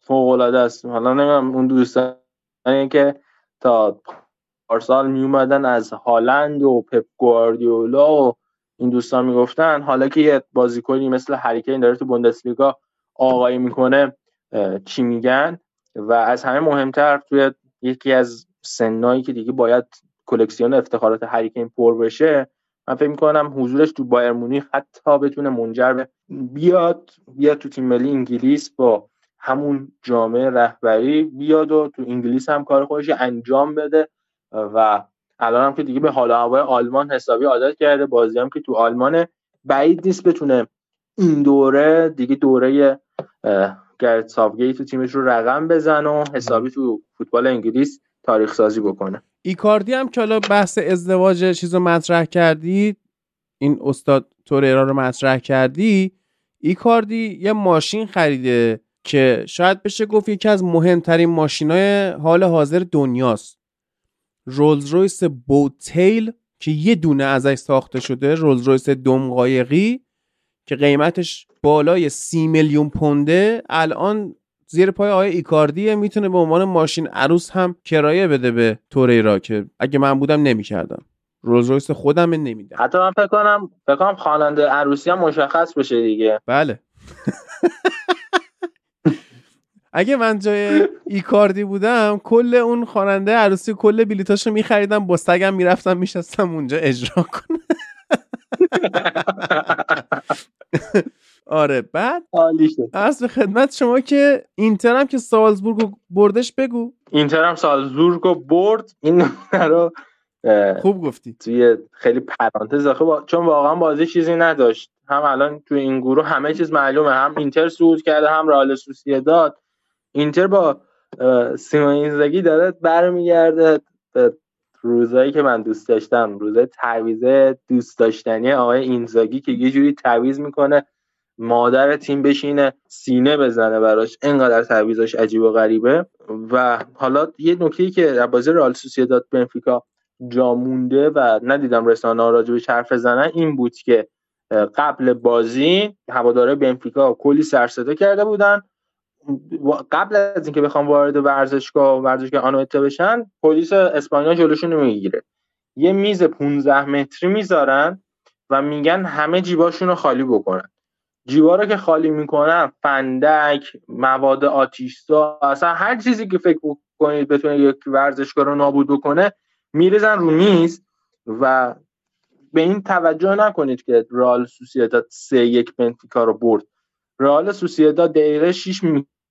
فوق العاده است. حالا نمی‌دونم اون دوستان که تا پارسال می اومدن از هالند و پپ گواردیولا و این دوستان می‌گفتن حالا که یه بازیکنی مثل هریکین داره تو بوندسلیگا آقایی می‌کنه چی میگن؟ و از همه مهمتر توی یکی از سنایی که دیگه باید کلکسیون افتخارات هریکین پر بشه من فکر می‌کنم حضورش تو بایر مونیخ حتی بتونه منجر به بیاد بیاد تو تیم ملی انگلیس با همون جامعه رهبری بیاد و تو انگلیس هم کار خودش انجام بده. و الان هم که دیگه به حال هوای آلمان حسابی عادت کرده بازی هم که تو آلمان بعید نیست بتونه این دوره دیگه دوره گرت سافگیت تو تیمش رو رقم بزن و حسابی تو فوتبال انگلیس تاریخ سازی بکنه. ایکاردی هم که حالا بحث ازدواج چیز رو مطرح کردی این استاد توریرا رو مطرح کردی ایکاردی یه ماشین خریده که شاید بشه گفت یکی از مهمترین ماشینای حال حاضر دنیاست. رولز رویس بوتیل که یه دونه ازش ساخته شده رولز رویس دم قایقی که قیمتش بالای سی میلیون پونده الان زیر پای آقای ایکاردیه می‌تونه به عنوان ماشین عروس هم کرایه بده به توریرا که اگه من بودم نمی‌کردم. رولز رویس خودم نمیدم حتی من فکر کنم فکر کنم خواننده عروسی هم مشخص بشه دیگه. بله. اگه من جای ایکاردی بودم کل اون خواننده عروسی کل بلیتاشو میخریدم با سگم می‌رفتم میشستم اونجا اجرا کنم. آره بعد از به خدمت شما که اینتر هم که سالزبورگ بردش بگو. اینتر هم سالزبورگ برد. این رو خوب گفتی. توی خیلی پرانتز با... چون واقعا بازی چیزی نداشت. هم الان توی این گروه همه چیز معلومه. هم اینتر صعود کرده هم رئال داد. اینتر با سیمون اینزاگی داره برمیگرده. به روزایی که من دوست داشتم روزای تعویزه دوست داشتنی آقای اینزاگی که یه جوری تعویز می‌کنه مادر تیم بشینه سینه بزنه براش اینقدر تعویزش عجیب و غریبه. و حالا یه نکته که در بازی رئال سوسییداد بنفیکا جا مونده و ندیدم رسانه ها راجبش حرف بزنن این بود که قبل بازی هواداره بنفیکا کلی سرصدا کرده بودن. قبل از اینکه بخوام وارد ورزشگاه و ورزشگاه آنوتا بشن پلیس اسپانیا جلوشون رو می‌گیره. یه میز 15 متری می‌ذارن و میگن همه جیباشون رو خالی بکنن. جیبا رو که خالی می‌کنن فندک مواد آتیشزا اصلا هر چیزی که فکر کنید بتونه یک ورزشگاه رو نابود بکنه میریزن رو میز و به این توجه نکنید که رال سوسییداد سه یک بنفیکا رو برد. رئال سوسییداد دقیقه 6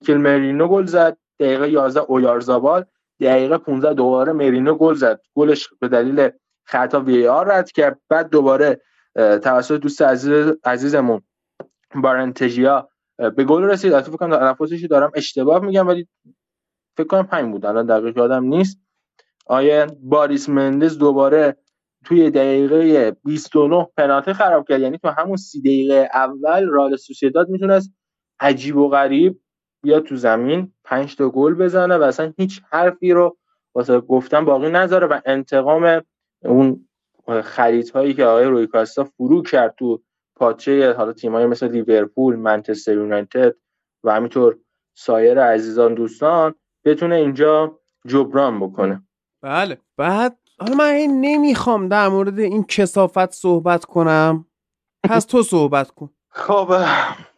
میکل مرینو گل زد. دقیقه 11 اویارزابال دقیقه 15 دوباره مرینو گل زد. گلش به دلیل خطا وی آر رد کرد. بعد دوباره توسط دوست عزیز عزیزمون بارنتژیا به گل رسید. البته فکر کنم تلفظش دارم اشتباه میگم ولی فکر کنم همین بود. الان دقیق یادم نیست. آیه باریس مندز دوباره توی دقیقه 29 پنالتی خراب کرد. یعنی تو همون سی دقیقه اول رال سوسیداد می‌تونست عجیب و غریب بیاد تو زمین پنج تا گل بزنه و اصلا هیچ حرفی رو واسه گفتن باقی نذاره و انتقام اون خریدهایی که آقای روی کاستا فرو کرد تو پاچه حالا تیمایی مثل لیورپول، منچستر یونایتد و همینطور سایر عزیزان دوستان بتونه اینجا جبران بکنه. بله. بعد حالا من این نمی‌خوام در مورد این کسافت صحبت کنم. پس تو صحبت کن. خب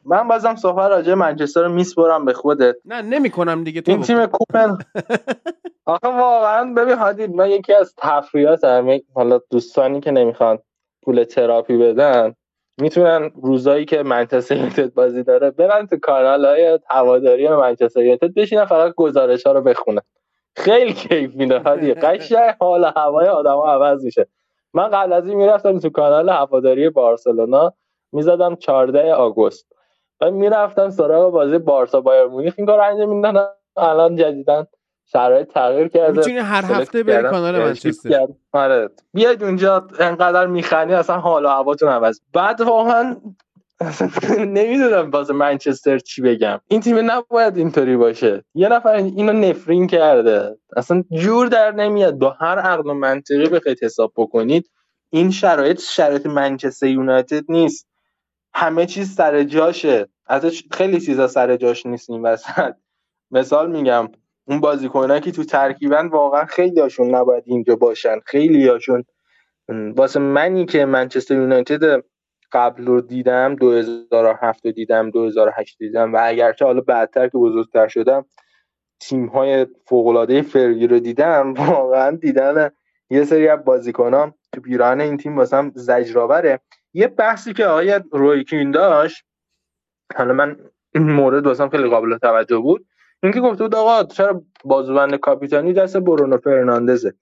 من بازم صحبت راجع منچستر رو میسپرم به خودت. نه نمی‌کنم دیگه تو این تیم کوپن. آخه واقعا ببین هادی من یکی از تفریحاتم حالا دوستانی که نمی‌خوان پول تراپی بدن می‌تونن روزایی که منچستر یونایتد بازی داره برن تو کانال های هواداری منچستر یونایتد بشینن فقط گزارش ها رو بخونن. خیلی کیف میده هادی. قشنگ حال هوای آدما عوض میشه. من قبل از این می‌رفتم تو کانال هواداری بارسلونا می‌زدم 14 آگوست. و می‌رفتم سراغ بازی بارسا بایر مونیخ. این کار انجام می‌دادن. الان جدیدن شرایط تغییر کرده. می‌تونی هر هفته بری کانال منچستر. آره. بیاید اونجا انقدر میخنی اصلا حال و هواتون عوض. بعد واقعا نمی‌دونم باز منچستر چی بگم. این تیم نباید اینطوری باشه. یه نفر اینو نفرین کرده. اصلا جور در نمیاد. با هر عقل و منطقی بخواید حساب بکنید این شرایط شرایط منچستر یونایتد نیست. همه چیز سر جاشه. ازش خیلی چیزا سر جاش نیست این وسط. مثال میگم اون بازیکنایی که تو ترکیبن واقعا خیلی هاشون نباید اینجا باشن. خیلی هاشون واسه منی که منچستر یونایتد قبل رو دیدم 2007 رو دیدم 2008 دیدم و اگرچه حالا بعدتر که بزرگتر شدم تیم های فوق العاده فرگی رو دیدم. واقعا دیدن یه سری از بازیکنان تو پیراهن این تیم واسم زجرآوره. یه بحثی که آقای رویکین داشت حالا من مورد واسم خیلی قابل توجه بود اینکه گفته بود آقا چرا بازوبند کاپیتانی دست برونو فرناندزه؟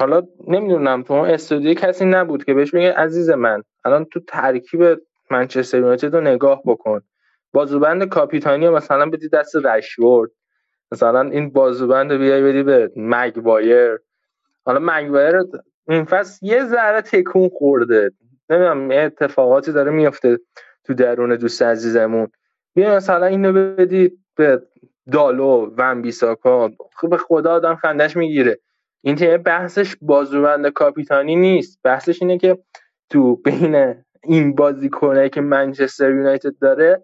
حالا نمی‌دونم تو استودیو کسی نبود که بهش بگه عزیز من الان تو ترکیب منچستر یونایتد رو نگاه بکن. بازوبند کاپیتانی مثلا بدی دست رشورد مثلا این بازوبند بیای بدی به مگوایر. حالا مگوایر این فصل یه ذره تکون خورده. نمی‌دونم اتفاقاتی داره میفته تو درون دوست عزیزمون. بیا مثلا اینو بدید به دالو ون بیساکا. خب به خدا آدم خندش می‌گیره. این تیم بحثش بازوبند کاپیتانی نیست. بحثش اینه که تو بین این بازیکنه که منچستر یونایتد داره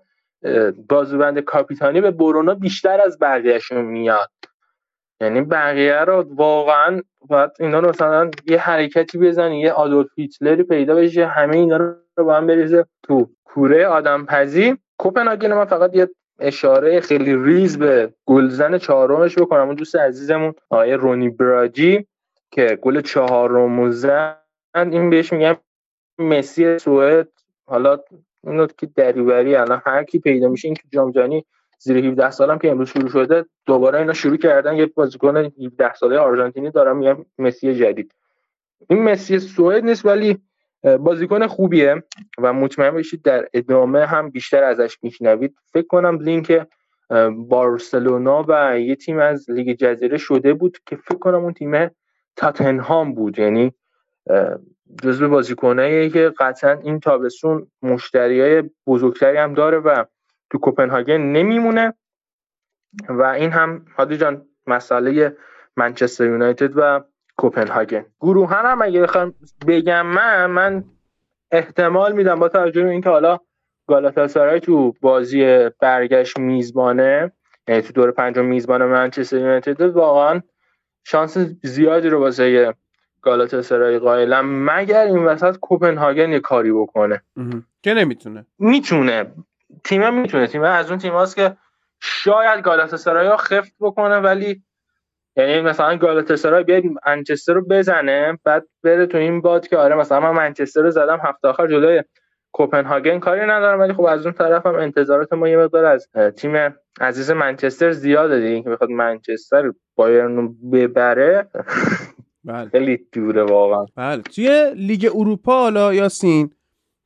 بازوبند کاپیتانی به برونا بیشتر از بقیهشون میاد. یعنی بقیه رو واقعا باید اینا رو مثلا یه حرکتی بزنی یه آدولف هیتلری پیدا بشه همه اینا رو با هم بریزه تو کوره آدم پزی کوپنهاگن من فقط یه اشاره خیلی ریز به گلزن چهارمش بکنم. اون دوست عزیزمون آقای رونی براجی که گل چهارم زن این بهش میگم مسی سوئد. حالا اینو که دریوری الان هر کی پیدا میشه این که جام جهانی زیر 17 سالم که امروز شروع شده دوباره اینا شروع کردن یه بازیکن 17 ساله آرژانتینی دارم میگم مسی جدید. این مسی سوئد نیست ولی بازیکن خوبیه و مطمئن باشید در ادامه هم بیشتر ازش میشنوید. فکر کنم لینک بارسلونا و یه تیم از لیگ جزیره شده بود که فکر کنم اون تیم تاتنهام بود. یعنی جزو بازیکنایی که قطعا این تابستون مشتری های بزرگتری هم داره و تو کوپنهاگن نمیمونه. و این هم هادی جان مسئله منچستر یونایتد و کوپنهاگن. گروهن هم اگه بخوام بگم من من احتمال میدم با توجه به اینکه حالا گالاتاسارای تو بازی برگشت میزبانه یعنی تو دور پنجم میزبان منچستر یونایتد واقعا شانس زیادی رو واسه گالاتاسرای قائلم مگر این وسط کوپنهاگن یه کاری بکنه. که نمی‌تونه. می‌تونه. تیم می‌تونه. تیم از اون تیم که شاید گالاتاسرای ها خفت بکنه ولی یعنی مثلا گالاتاسرای بیاد منچستر رو بزنه بعد بره تو این باد که آره مثلا من منچستر رو زدم هفته آخر جلوی کوپنهاگن کاری ندارم ولی خب از اون طرف هم انتظارات ما یه مقدار از تیم عزیز منچستر زیاده دیگه. که بخواد منچستر بایرن ببره بله. خیلی دوره واقعا. بله. توی لیگ اروپا حالا یاسین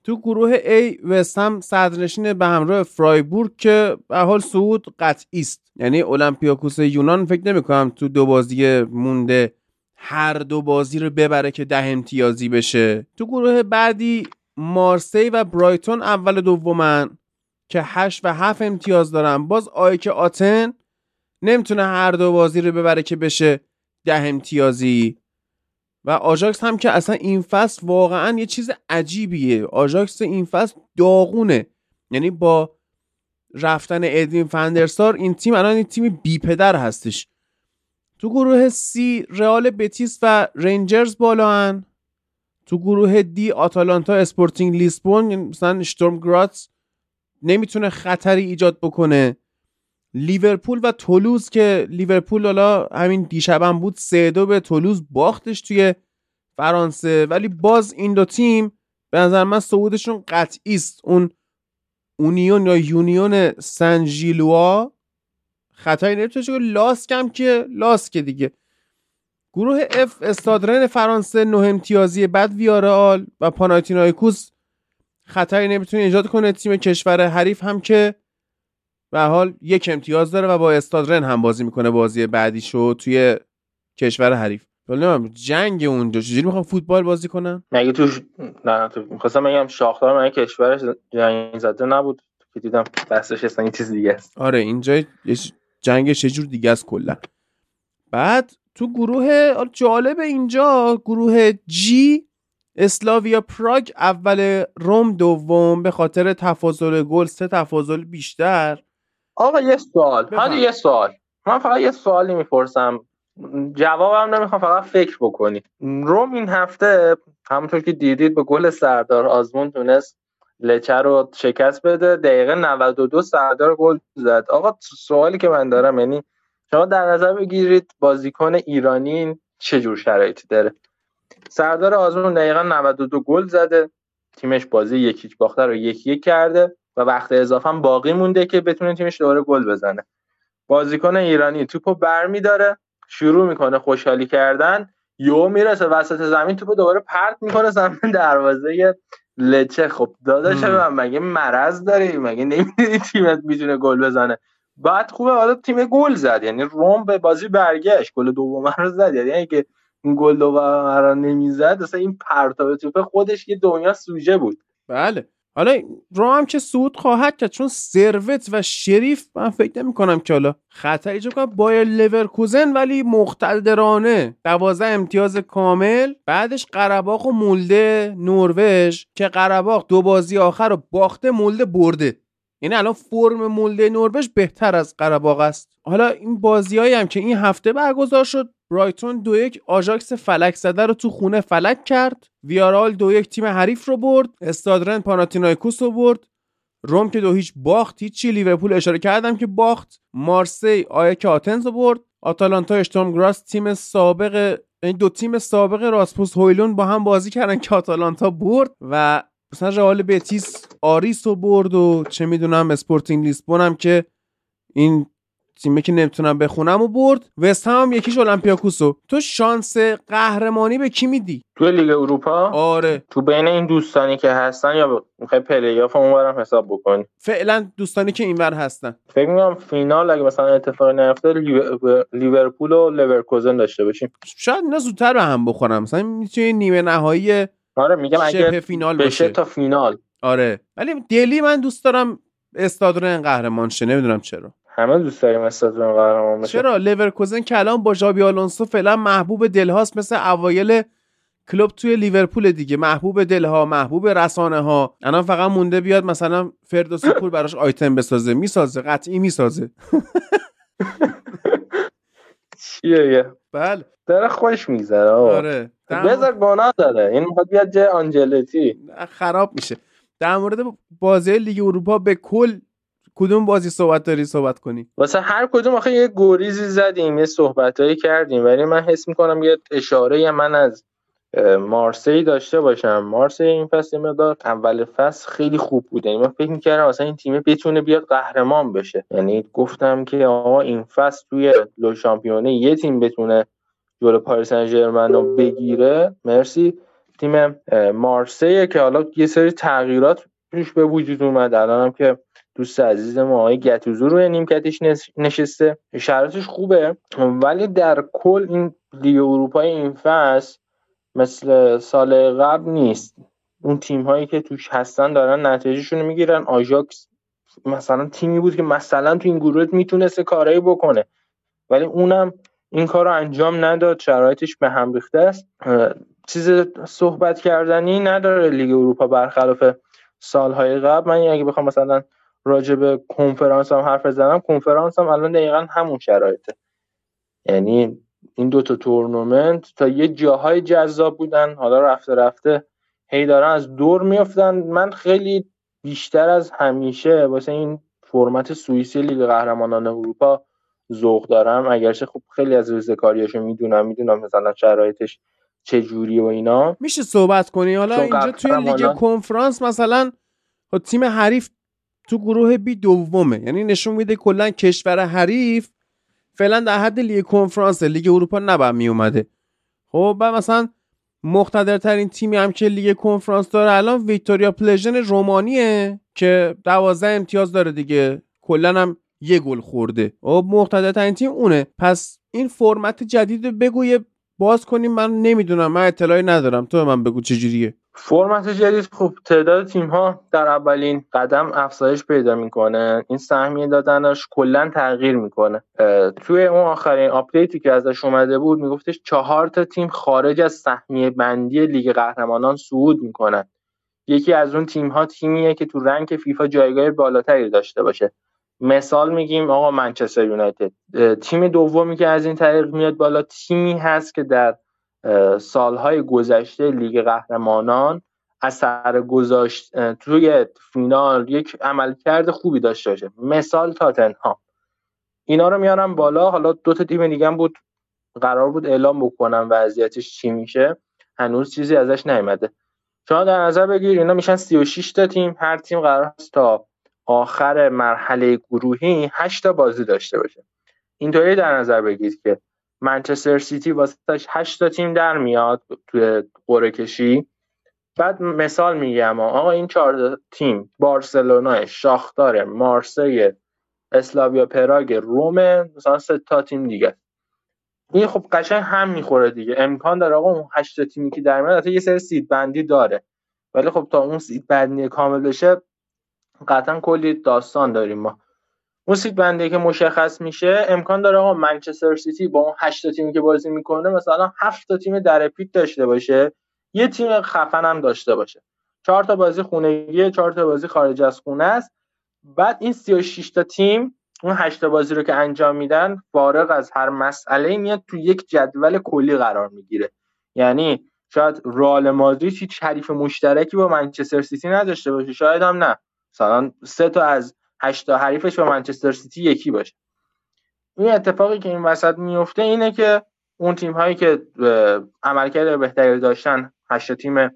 تو گروه A وستهم صدرنشین به همراه فرایبورگ که به حال صعود قطعی است. یعنی اولمپیاکوس یونان فکر نمی کنم تو دو بازی مونده هر دو بازی رو ببره که ده امتیازی بشه. تو گروه بعدی مارسی و برایتون اول دومن که هشت و هفت امتیاز دارن. باز آیک آتن نمی‌تونه هر دو بازی رو ببره که بشه ده امتیازی. و آژاکس هم که اصلا این فصل واقعا یه چیز عجیبیه. آژاکس این فصل داغونه. یعنی با رفتن ادوین فندرسار این تیم الان این تیم بی پدر هستش. تو گروه سی رئال بتیس و رنجرز بالا تو گروه دی آتالانتا اسپورتینگ لیسبون یعنی مثلا اشتورم گراتس نمی‌تونه خطری ایجاد بکنه. لیورپول و تولوز که لیورپول حالا همین دیشبم بود سه دو به تولوز باختش توی فرانسه. ولی باز این دو تیم به نظر من صعودشون قطعی است. اون اونیون یا یونیون سن ژیلواز خطری نمی‌تونه لاسک هم که لاسک دیگه. گروه اف استادرن فرانسه نه امتیازی بعد ویارال و پاناتینایکوس خطری نمی‌تونه ایجاد کنه. تیم کشور حریف هم که به هر حال یک امتیاز داره و با استادرن هم بازی می‌کنه بازی بعدیشو توی کشور حریف. ولی جنگ اونجا چجوری می‌خوام فوتبال بازی کنن؟ مگه تو نه تو می‌خواستم بگم شاختار من کشورش جنگ زده نبود که دیدم دستش اصلا این چیز دیگه است. آره اینجا جنگش یه جور دیگه است کلا. بعد تو گروه جالب اینجا گروه جی اسلاویا پراگ اول روم دوم به خاطر تفاضل گل سه تفاضل بیشتر. آقا یه سوال. حالا یه سوال. من فقط یه سوالی می‌پرسم. جوابم نمی‌خوام فقط فکر بکنی. روم این هفته همونطور که دیدید به گل سردار آزمون تونست لچه رو شکست بده. دقیقه 92 سردار گل زد. آقا سوالی که من دارم یعنی شما در نظر بگیرید بازیکن ایرانی چه جور شرایطی داره؟ سردار آزمون دقیقا 92 گل زده. تیمش بازی یکیچ باخته رو یکی یک کرده. و وقت اضافه هم باقی مونده که بتونه تیمش دوباره گل بزنه. بازیکن ایرانی توپو برمیداره شروع می‌کنه خوشحالی کردن. یو می‌رسه وسط زمین توپو دوباره پرت می‌کنه زمین دروازه لچه. خب داداش من مگه مرض داری؟ مگه نمی‌دونی تیمت می‌تونه گل بزنه؟ بعد خوبه حالا تیم گل زد. یعنی روم به بازی برگشت. گل دوم رو زد. یعنی اگه این گل دوم رو نمی‌زد اصلا این پرتاب توپ خودش یه دنیا سوژه بود. بله. حالا رو هم که صعود خواهد کرد چون سروت و شریف من فکر نمی کنم که حالا خطر ایجاد کنم بایر لورکوزن ولی مقتدرانه. دوازده امتیاز کامل. بعدش قرباق و مولده نروژ که قرباق دو بازی آخر رو باخته مولده برده. یعنی الان فرم مولده نروژ بهتر از قرباق است. حالا این بازیایی هم که این هفته برگزار شد برایتون دو یک آژاکس فلک زده رو تو خونه فلک کرد. ویارال دو یک تیم حریف رو برد. استادرن پاناتینایکوس رو برد. روم که دو هیچ باخت هیچی. لیورپول اشاره کردم که باخت. مارسی آیک آتنز رو برد. آتالانتا اشتورم گراتس تیم سابق این دو تیم سابق راسموس هویلوند با هم بازی کردن که آتالانتا برد و مثلا رئال بتیس آریس رو برد و چه می‌دونم اسپورتینگ لیسبون هم که این تیمی که نمی‌تونم بخونم و برد. وست هم یک هیچ اولمپیاکوسو. تو شانس قهرمانی به کی میدی؟ تو لیگ اروپا؟ آره. تو بین این دوستانی که هستن یا می‌خوای پلی آف اونورم حساب بکنی؟ فعلا دوستانی که اینور هستن. فکر می‌کنم فینال اگه مثلا اتفاق نیفته لیورپول و لورکوزن داشته باشیم. شاید اینا زودتر به هم بخورن. مثلا می‌تونی نیمه نهایی آره میگم اگه فینال بشه تا فینال. آره. ولی دلی من دوست دارم استادرن قهرمان شه نمی‌دونم چرا. همه دوست داریم استادرن قهرمان بشه چرا؟ لورکوزن که الان با ژابی آلونسو فعلا محبوب دلهاست مثل اوایل کلوب توی لیورپول دیگه. محبوب دلها محبوب رسانه ها الان فقط مونده بیاد مثلا فردوسی پور براش آیتم بسازه. می‌سازه قطعی می‌سازه. چیه بله. داره خوش میگذره آره. بذار گناه داره. این می‌خواد بیاد جای آنجلتی خراب میشه. در مورد بازی لیگ اروپا به کل کدوم بازی صحبت داری؟ صحبت کنی. واسه هر کدوم آخه یه گوریزی زدیم یه صحبتایی کردیم ولی من حس می‌کنم یه اشاره من از مارسی داشته باشم. مارسی این فصل مقدار اول فصل خیلی خوب بوده. یعنی من فکر می‌کردم اصلا این تیم بتونه بیاد قهرمان بشه. یعنی گفتم که آقا این فصل توی لو شامپیونه یه تیم بتونه جلو پاریس سن بگیره. مارسی. تیم مارسی که حالا یه سری تغییرات روش به وجود اومد. الانم که دوست عزیز ما آقای گتوسو روی نیمکتش نشسته. شرایطش خوبه ولی در کل این لیگ اروپای این فصل مثل سال قبل نیست. اون تیم هایی که توش هستن دارن نتیجهشون رو می‌گیرن. آژاکس مثلا تیمی بود که مثلا تو این گروه می‌تونسته کارایی بکنه. ولی اونم این کار رو انجام نداد. شرایطش به هم ریخته است. چیز صحبت کردنی نداره لیگ اروپا برخلاف سالهای قبل. من اگه بخوام مثلا راجع به کنفرانس هم حرف زدم کنفرانس هم الان دقیقا همون شرایطه. یعنی این دو تا تورنمنت تا یه جاهای جذاب بودن حالا رفته رفته هی دارن از دور میافتن. من خیلی بیشتر از همیشه واسه این فرمت سوئیسی لیگ قهرمانان اروپا ذوق دارم. اگرچه خب خیلی از ریزه کاریاشو می‌دونم می‌دونم مثلا شرایطش چه جوری و اینا. میشه صحبت کنی؟ حالا اینجا توی لیگ کنفرانس مثلا خب تیم حریف تو گروه B دومه. یعنی نشون میده کلا کشور حریف فعلا در حد لیگ کنفرانس لیگ اروپا نباید می اومده خب بعد مثلا مقتدرترین تیمی هم که لیگ کنفرانس داره الان ویکتوریا پلژن رومانیه که دوازده امتیاز داره دیگه. کلا هم یه گل خورده. خب مقتدرترین تیم اونه. پس این فرمت جدید بگو باز کنیم. من نمی‌دونم من اطلاعی ندارم. تو من بگو چجوریه فرمت جدید خب تعداد تیم ها در اولین قدم افزایش پیدا می‌کنه. این سهمیه دادنش کلا تغییر می‌کنه. توی اون آخرین update ی که ازش اومده بود میگفتش چهار تا تیم خارج از سهمیه بندی لیگ قهرمانان صعود می‌کنن. یکی از اون تیم ها تیمیه که تو rank فیفا جایگاه بالاتری داشته باشه. مثال میگیم آقا منچستر یونایتد. تیم دومی که از این طریق میاد بالا تیمی هست که در سالهای گذشته لیگ قهرمانان اثر گذاشت توی فینال یک عملکرد خوبی داشته باشه. مثال تاتنهام. اینا رو میارم بالا. حالا دو تا تیم دیگه بود قرار بود اعلام بکنم وضعیتش چی میشه. هنوز چیزی ازش نیومده. شما در نظر بگیر اینا میشن 36 تا تیم. هر تیم قرار است تا آخر مرحله گروهی 8 تا بازی داشته باشه. اینطوری در نظر بگیرید که منچستر سیتی واسهش 8 تا تیم در میاد توی قرعه کشی. بعد مثال میگم آقا این چهار تیم بارسلونا شاختار مارسی اسلاویا پراگ روم مثلا سه تا تیم دیگه. این خب قشنگ هم می‌خوره دیگه. امکان داره آقا اون 8 تیمی که در میاد یه سری seed بندی داره. ولی خب تا اون seed بندی کامل بشه قطعا کلی داستان داریم ما. اون seed بندیه که مشخص میشه امکان داره آقا منچستر سیتی با اون 8 تیمی که بازی می‌کنه مثلا 7 تا تیم در پیت داشته باشه یه تیم خفن هم داشته باشه. چهار تا بازی خونگی چهار تا بازی خارج از خونه است. بعد این 36 تا تیم اون 8 تا بازی رو که انجام میدن فارغ از هر مسئله میاد تو یک جدول کلی قرار می‌گیره. یعنی شاید رال مادرید هیچ حریف مشترکی با منچستر سیتی نداشته باشه شاید هم نه. مثلا سه تا از هشتا حریفش با منچستر سیتی یکی باشه. این اتفاقی که این وسط میفته اینه که اون تیم هایی که عملکرد بهتری داشتن هشتا تیم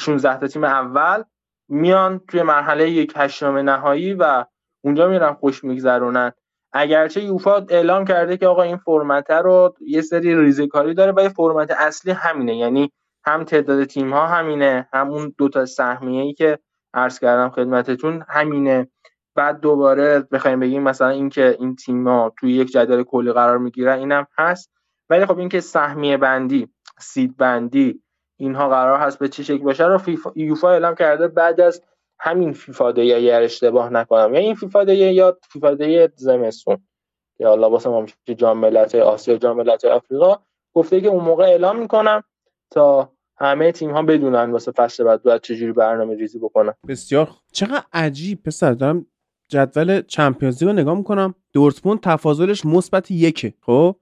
16 تا تیم اول میان توی مرحله یک هشتم نهایی و اونجا میرن خوش میگذرونن. اگرچه یوفا اعلام کرده که آقا این فرمت رو یه سری ریزکاری داره ولی فرمت اصلی همینه. یعنی هم تعداد تیم ها همینه همون دو تا سهمیه ای که عرض کردم خدمتتون همینه. بعد دوباره بخوایم بگیم مثلا اینکه این تیم‌ها توی یک جدول کلی قرار می‌گیرن اینم هست. ولی خب اینکه سهمیه بندی سید بندی اینها قرار هست به چه شکل باشه رو فیفا یوفا اعلام کرده بعد از همین فیفا دی اگر اشتباه نکنم. یا این فیفا دی یا فیفا دی زمستون که حالا واسه ما میشه جام ملت‌های آسیا جام ملت‌های آفریقا گفته که اون موقع اعلام می‌کنم تا همه تیم ها بدونن واسه فصل بعد باید چجوری برنامه ریزی بکنن. بسیار چقدر عجیب پسر دارم جدول چمپیونز رو نگاه می‌کنم. دورتموند تفاضلش مثبت یکه. خب؟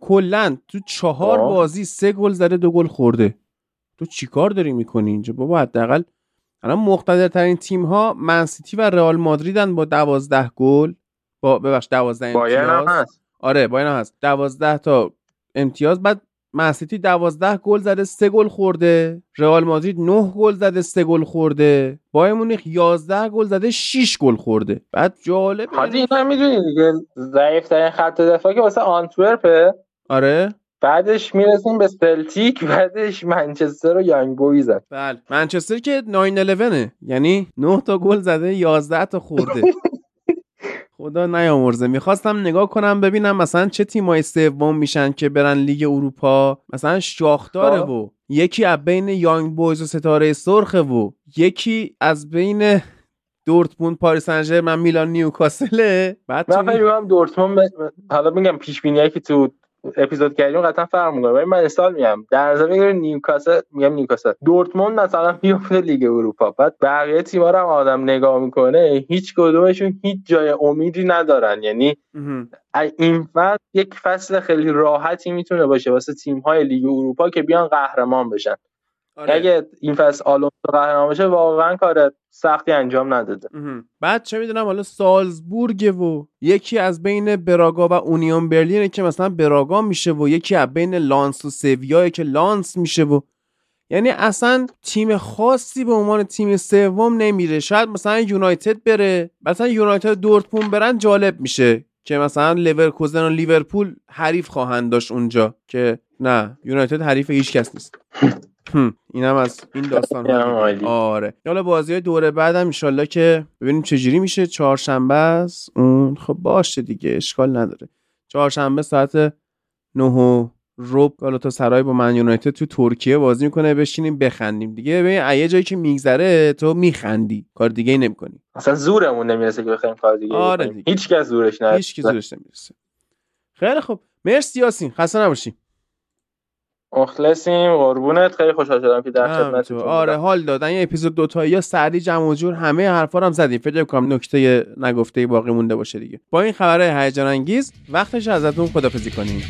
کلا تو چهار بازی سه گل زده دو گل خورده. تو چیکار داری می‌کنی اینجا؟ بابا حداقل الان مقتدرترین تیم ها منسیتی و رئال مادریدن با دوازده گل. با ببخش دوازده امتیاز. هست. آره باید هست. دوازده تا امتیاز. بعد منسیتی دوازده گل زده سه گل خورده. رئال مادرید نه گل زده سه گل خورده. بایر مونیخ 11 گل زده 6 گل خورده. بعد جالب حاجی اینا می‌دونی دیگه ضعیف ترین خط دفاعی که واسه آنتورپه. آره. بعدش می‌رسیم به سلتیک بعدش منچستر و یانگ بویز. بله. منچستر که 9 یعنی 9 تا گل زده 11 تا خورده. خدا نیامرزه. می‌خواستم نگاه کنم ببینم مثلا چه تیمای سوم میشن که برن لیگ اروپا. مثلا شاختاره خب. و یکی از بین یانگ بویز و ستاره سرخه و یکی از بین دورتموند پاریس سن میلان نیوکاسله بعد من فکر دورتموند حالا میگم پیش بینی که تو اپیزود کردیم قطعا فرق می‌کنه. ولی من مثال میگم در نظر بگیر نیوکاسل میگم نیوکاسل. دورتموند مثلا میفته لیگ اروپا. بعد بقیه تیم‌ها رو هم آدم نگاه می‌کنه هیچ کدومشون هیچ جای امیدی ندارن. یعنی این فصل یک فصل خیلی راحتی می‌تونه باشه واسه تیم‌های لیگ اروپا که بیان قهرمان بشن. آره. اگه این فصل آلونسو قهرمان بشه واقعا کار سختی انجام نداده. بعد چه می‌دونم حالا سالزبورگ و یکی از بین براگا و اونیون برلینه که مثلا براگا میشه و یکی از بین لانس و سویای که لانس میشه و یعنی اصلا تیم خاصی به عنوان تیم سوم نمیره. شاید مثلا یونایتد بره. مثلا یونایتد دورتموند برن جالب میشه که مثلا لیورکوزن و لیورپول حریف خواهند داشت اونجا که نه یونایتد حریف هیچ کس نیست. اینم از این داستان آره. حالا بازی های دوره بعدم انشالله که ببینیم چجوری میشه. چهارشنبه است. اون خب باشه دیگه اشکال نداره. چهارشنبه ساعت نه و روب تا سرای با من یونایتد تو ترکیه بازی می‌کنه. بشینیم بخندیم دیگه. ببین یه جایی که میگذره تو میخندی. کار دیگه ای نمی‌کنی. اصلا زورمون نمی‌رسه که بخوایم کار دیگه آره دیگه. هیچ کس زورش نمی‌رسه هیچ زورش نمی‌رسه. خیلی خوب. مرسی یاسین. خسته نباشی. مخلصیم. قربونت. خیلی خوشحال شدم که در خدمت آره حال دادن یه اپیزود دو یا سری جمع جور همه حرفا رو هم زدیم. فکر کنم نکته نگفته باقی مونده باشه دیگه. با این خبرهای هیجان انگیز وقتش ازتون خدافظی کنیم.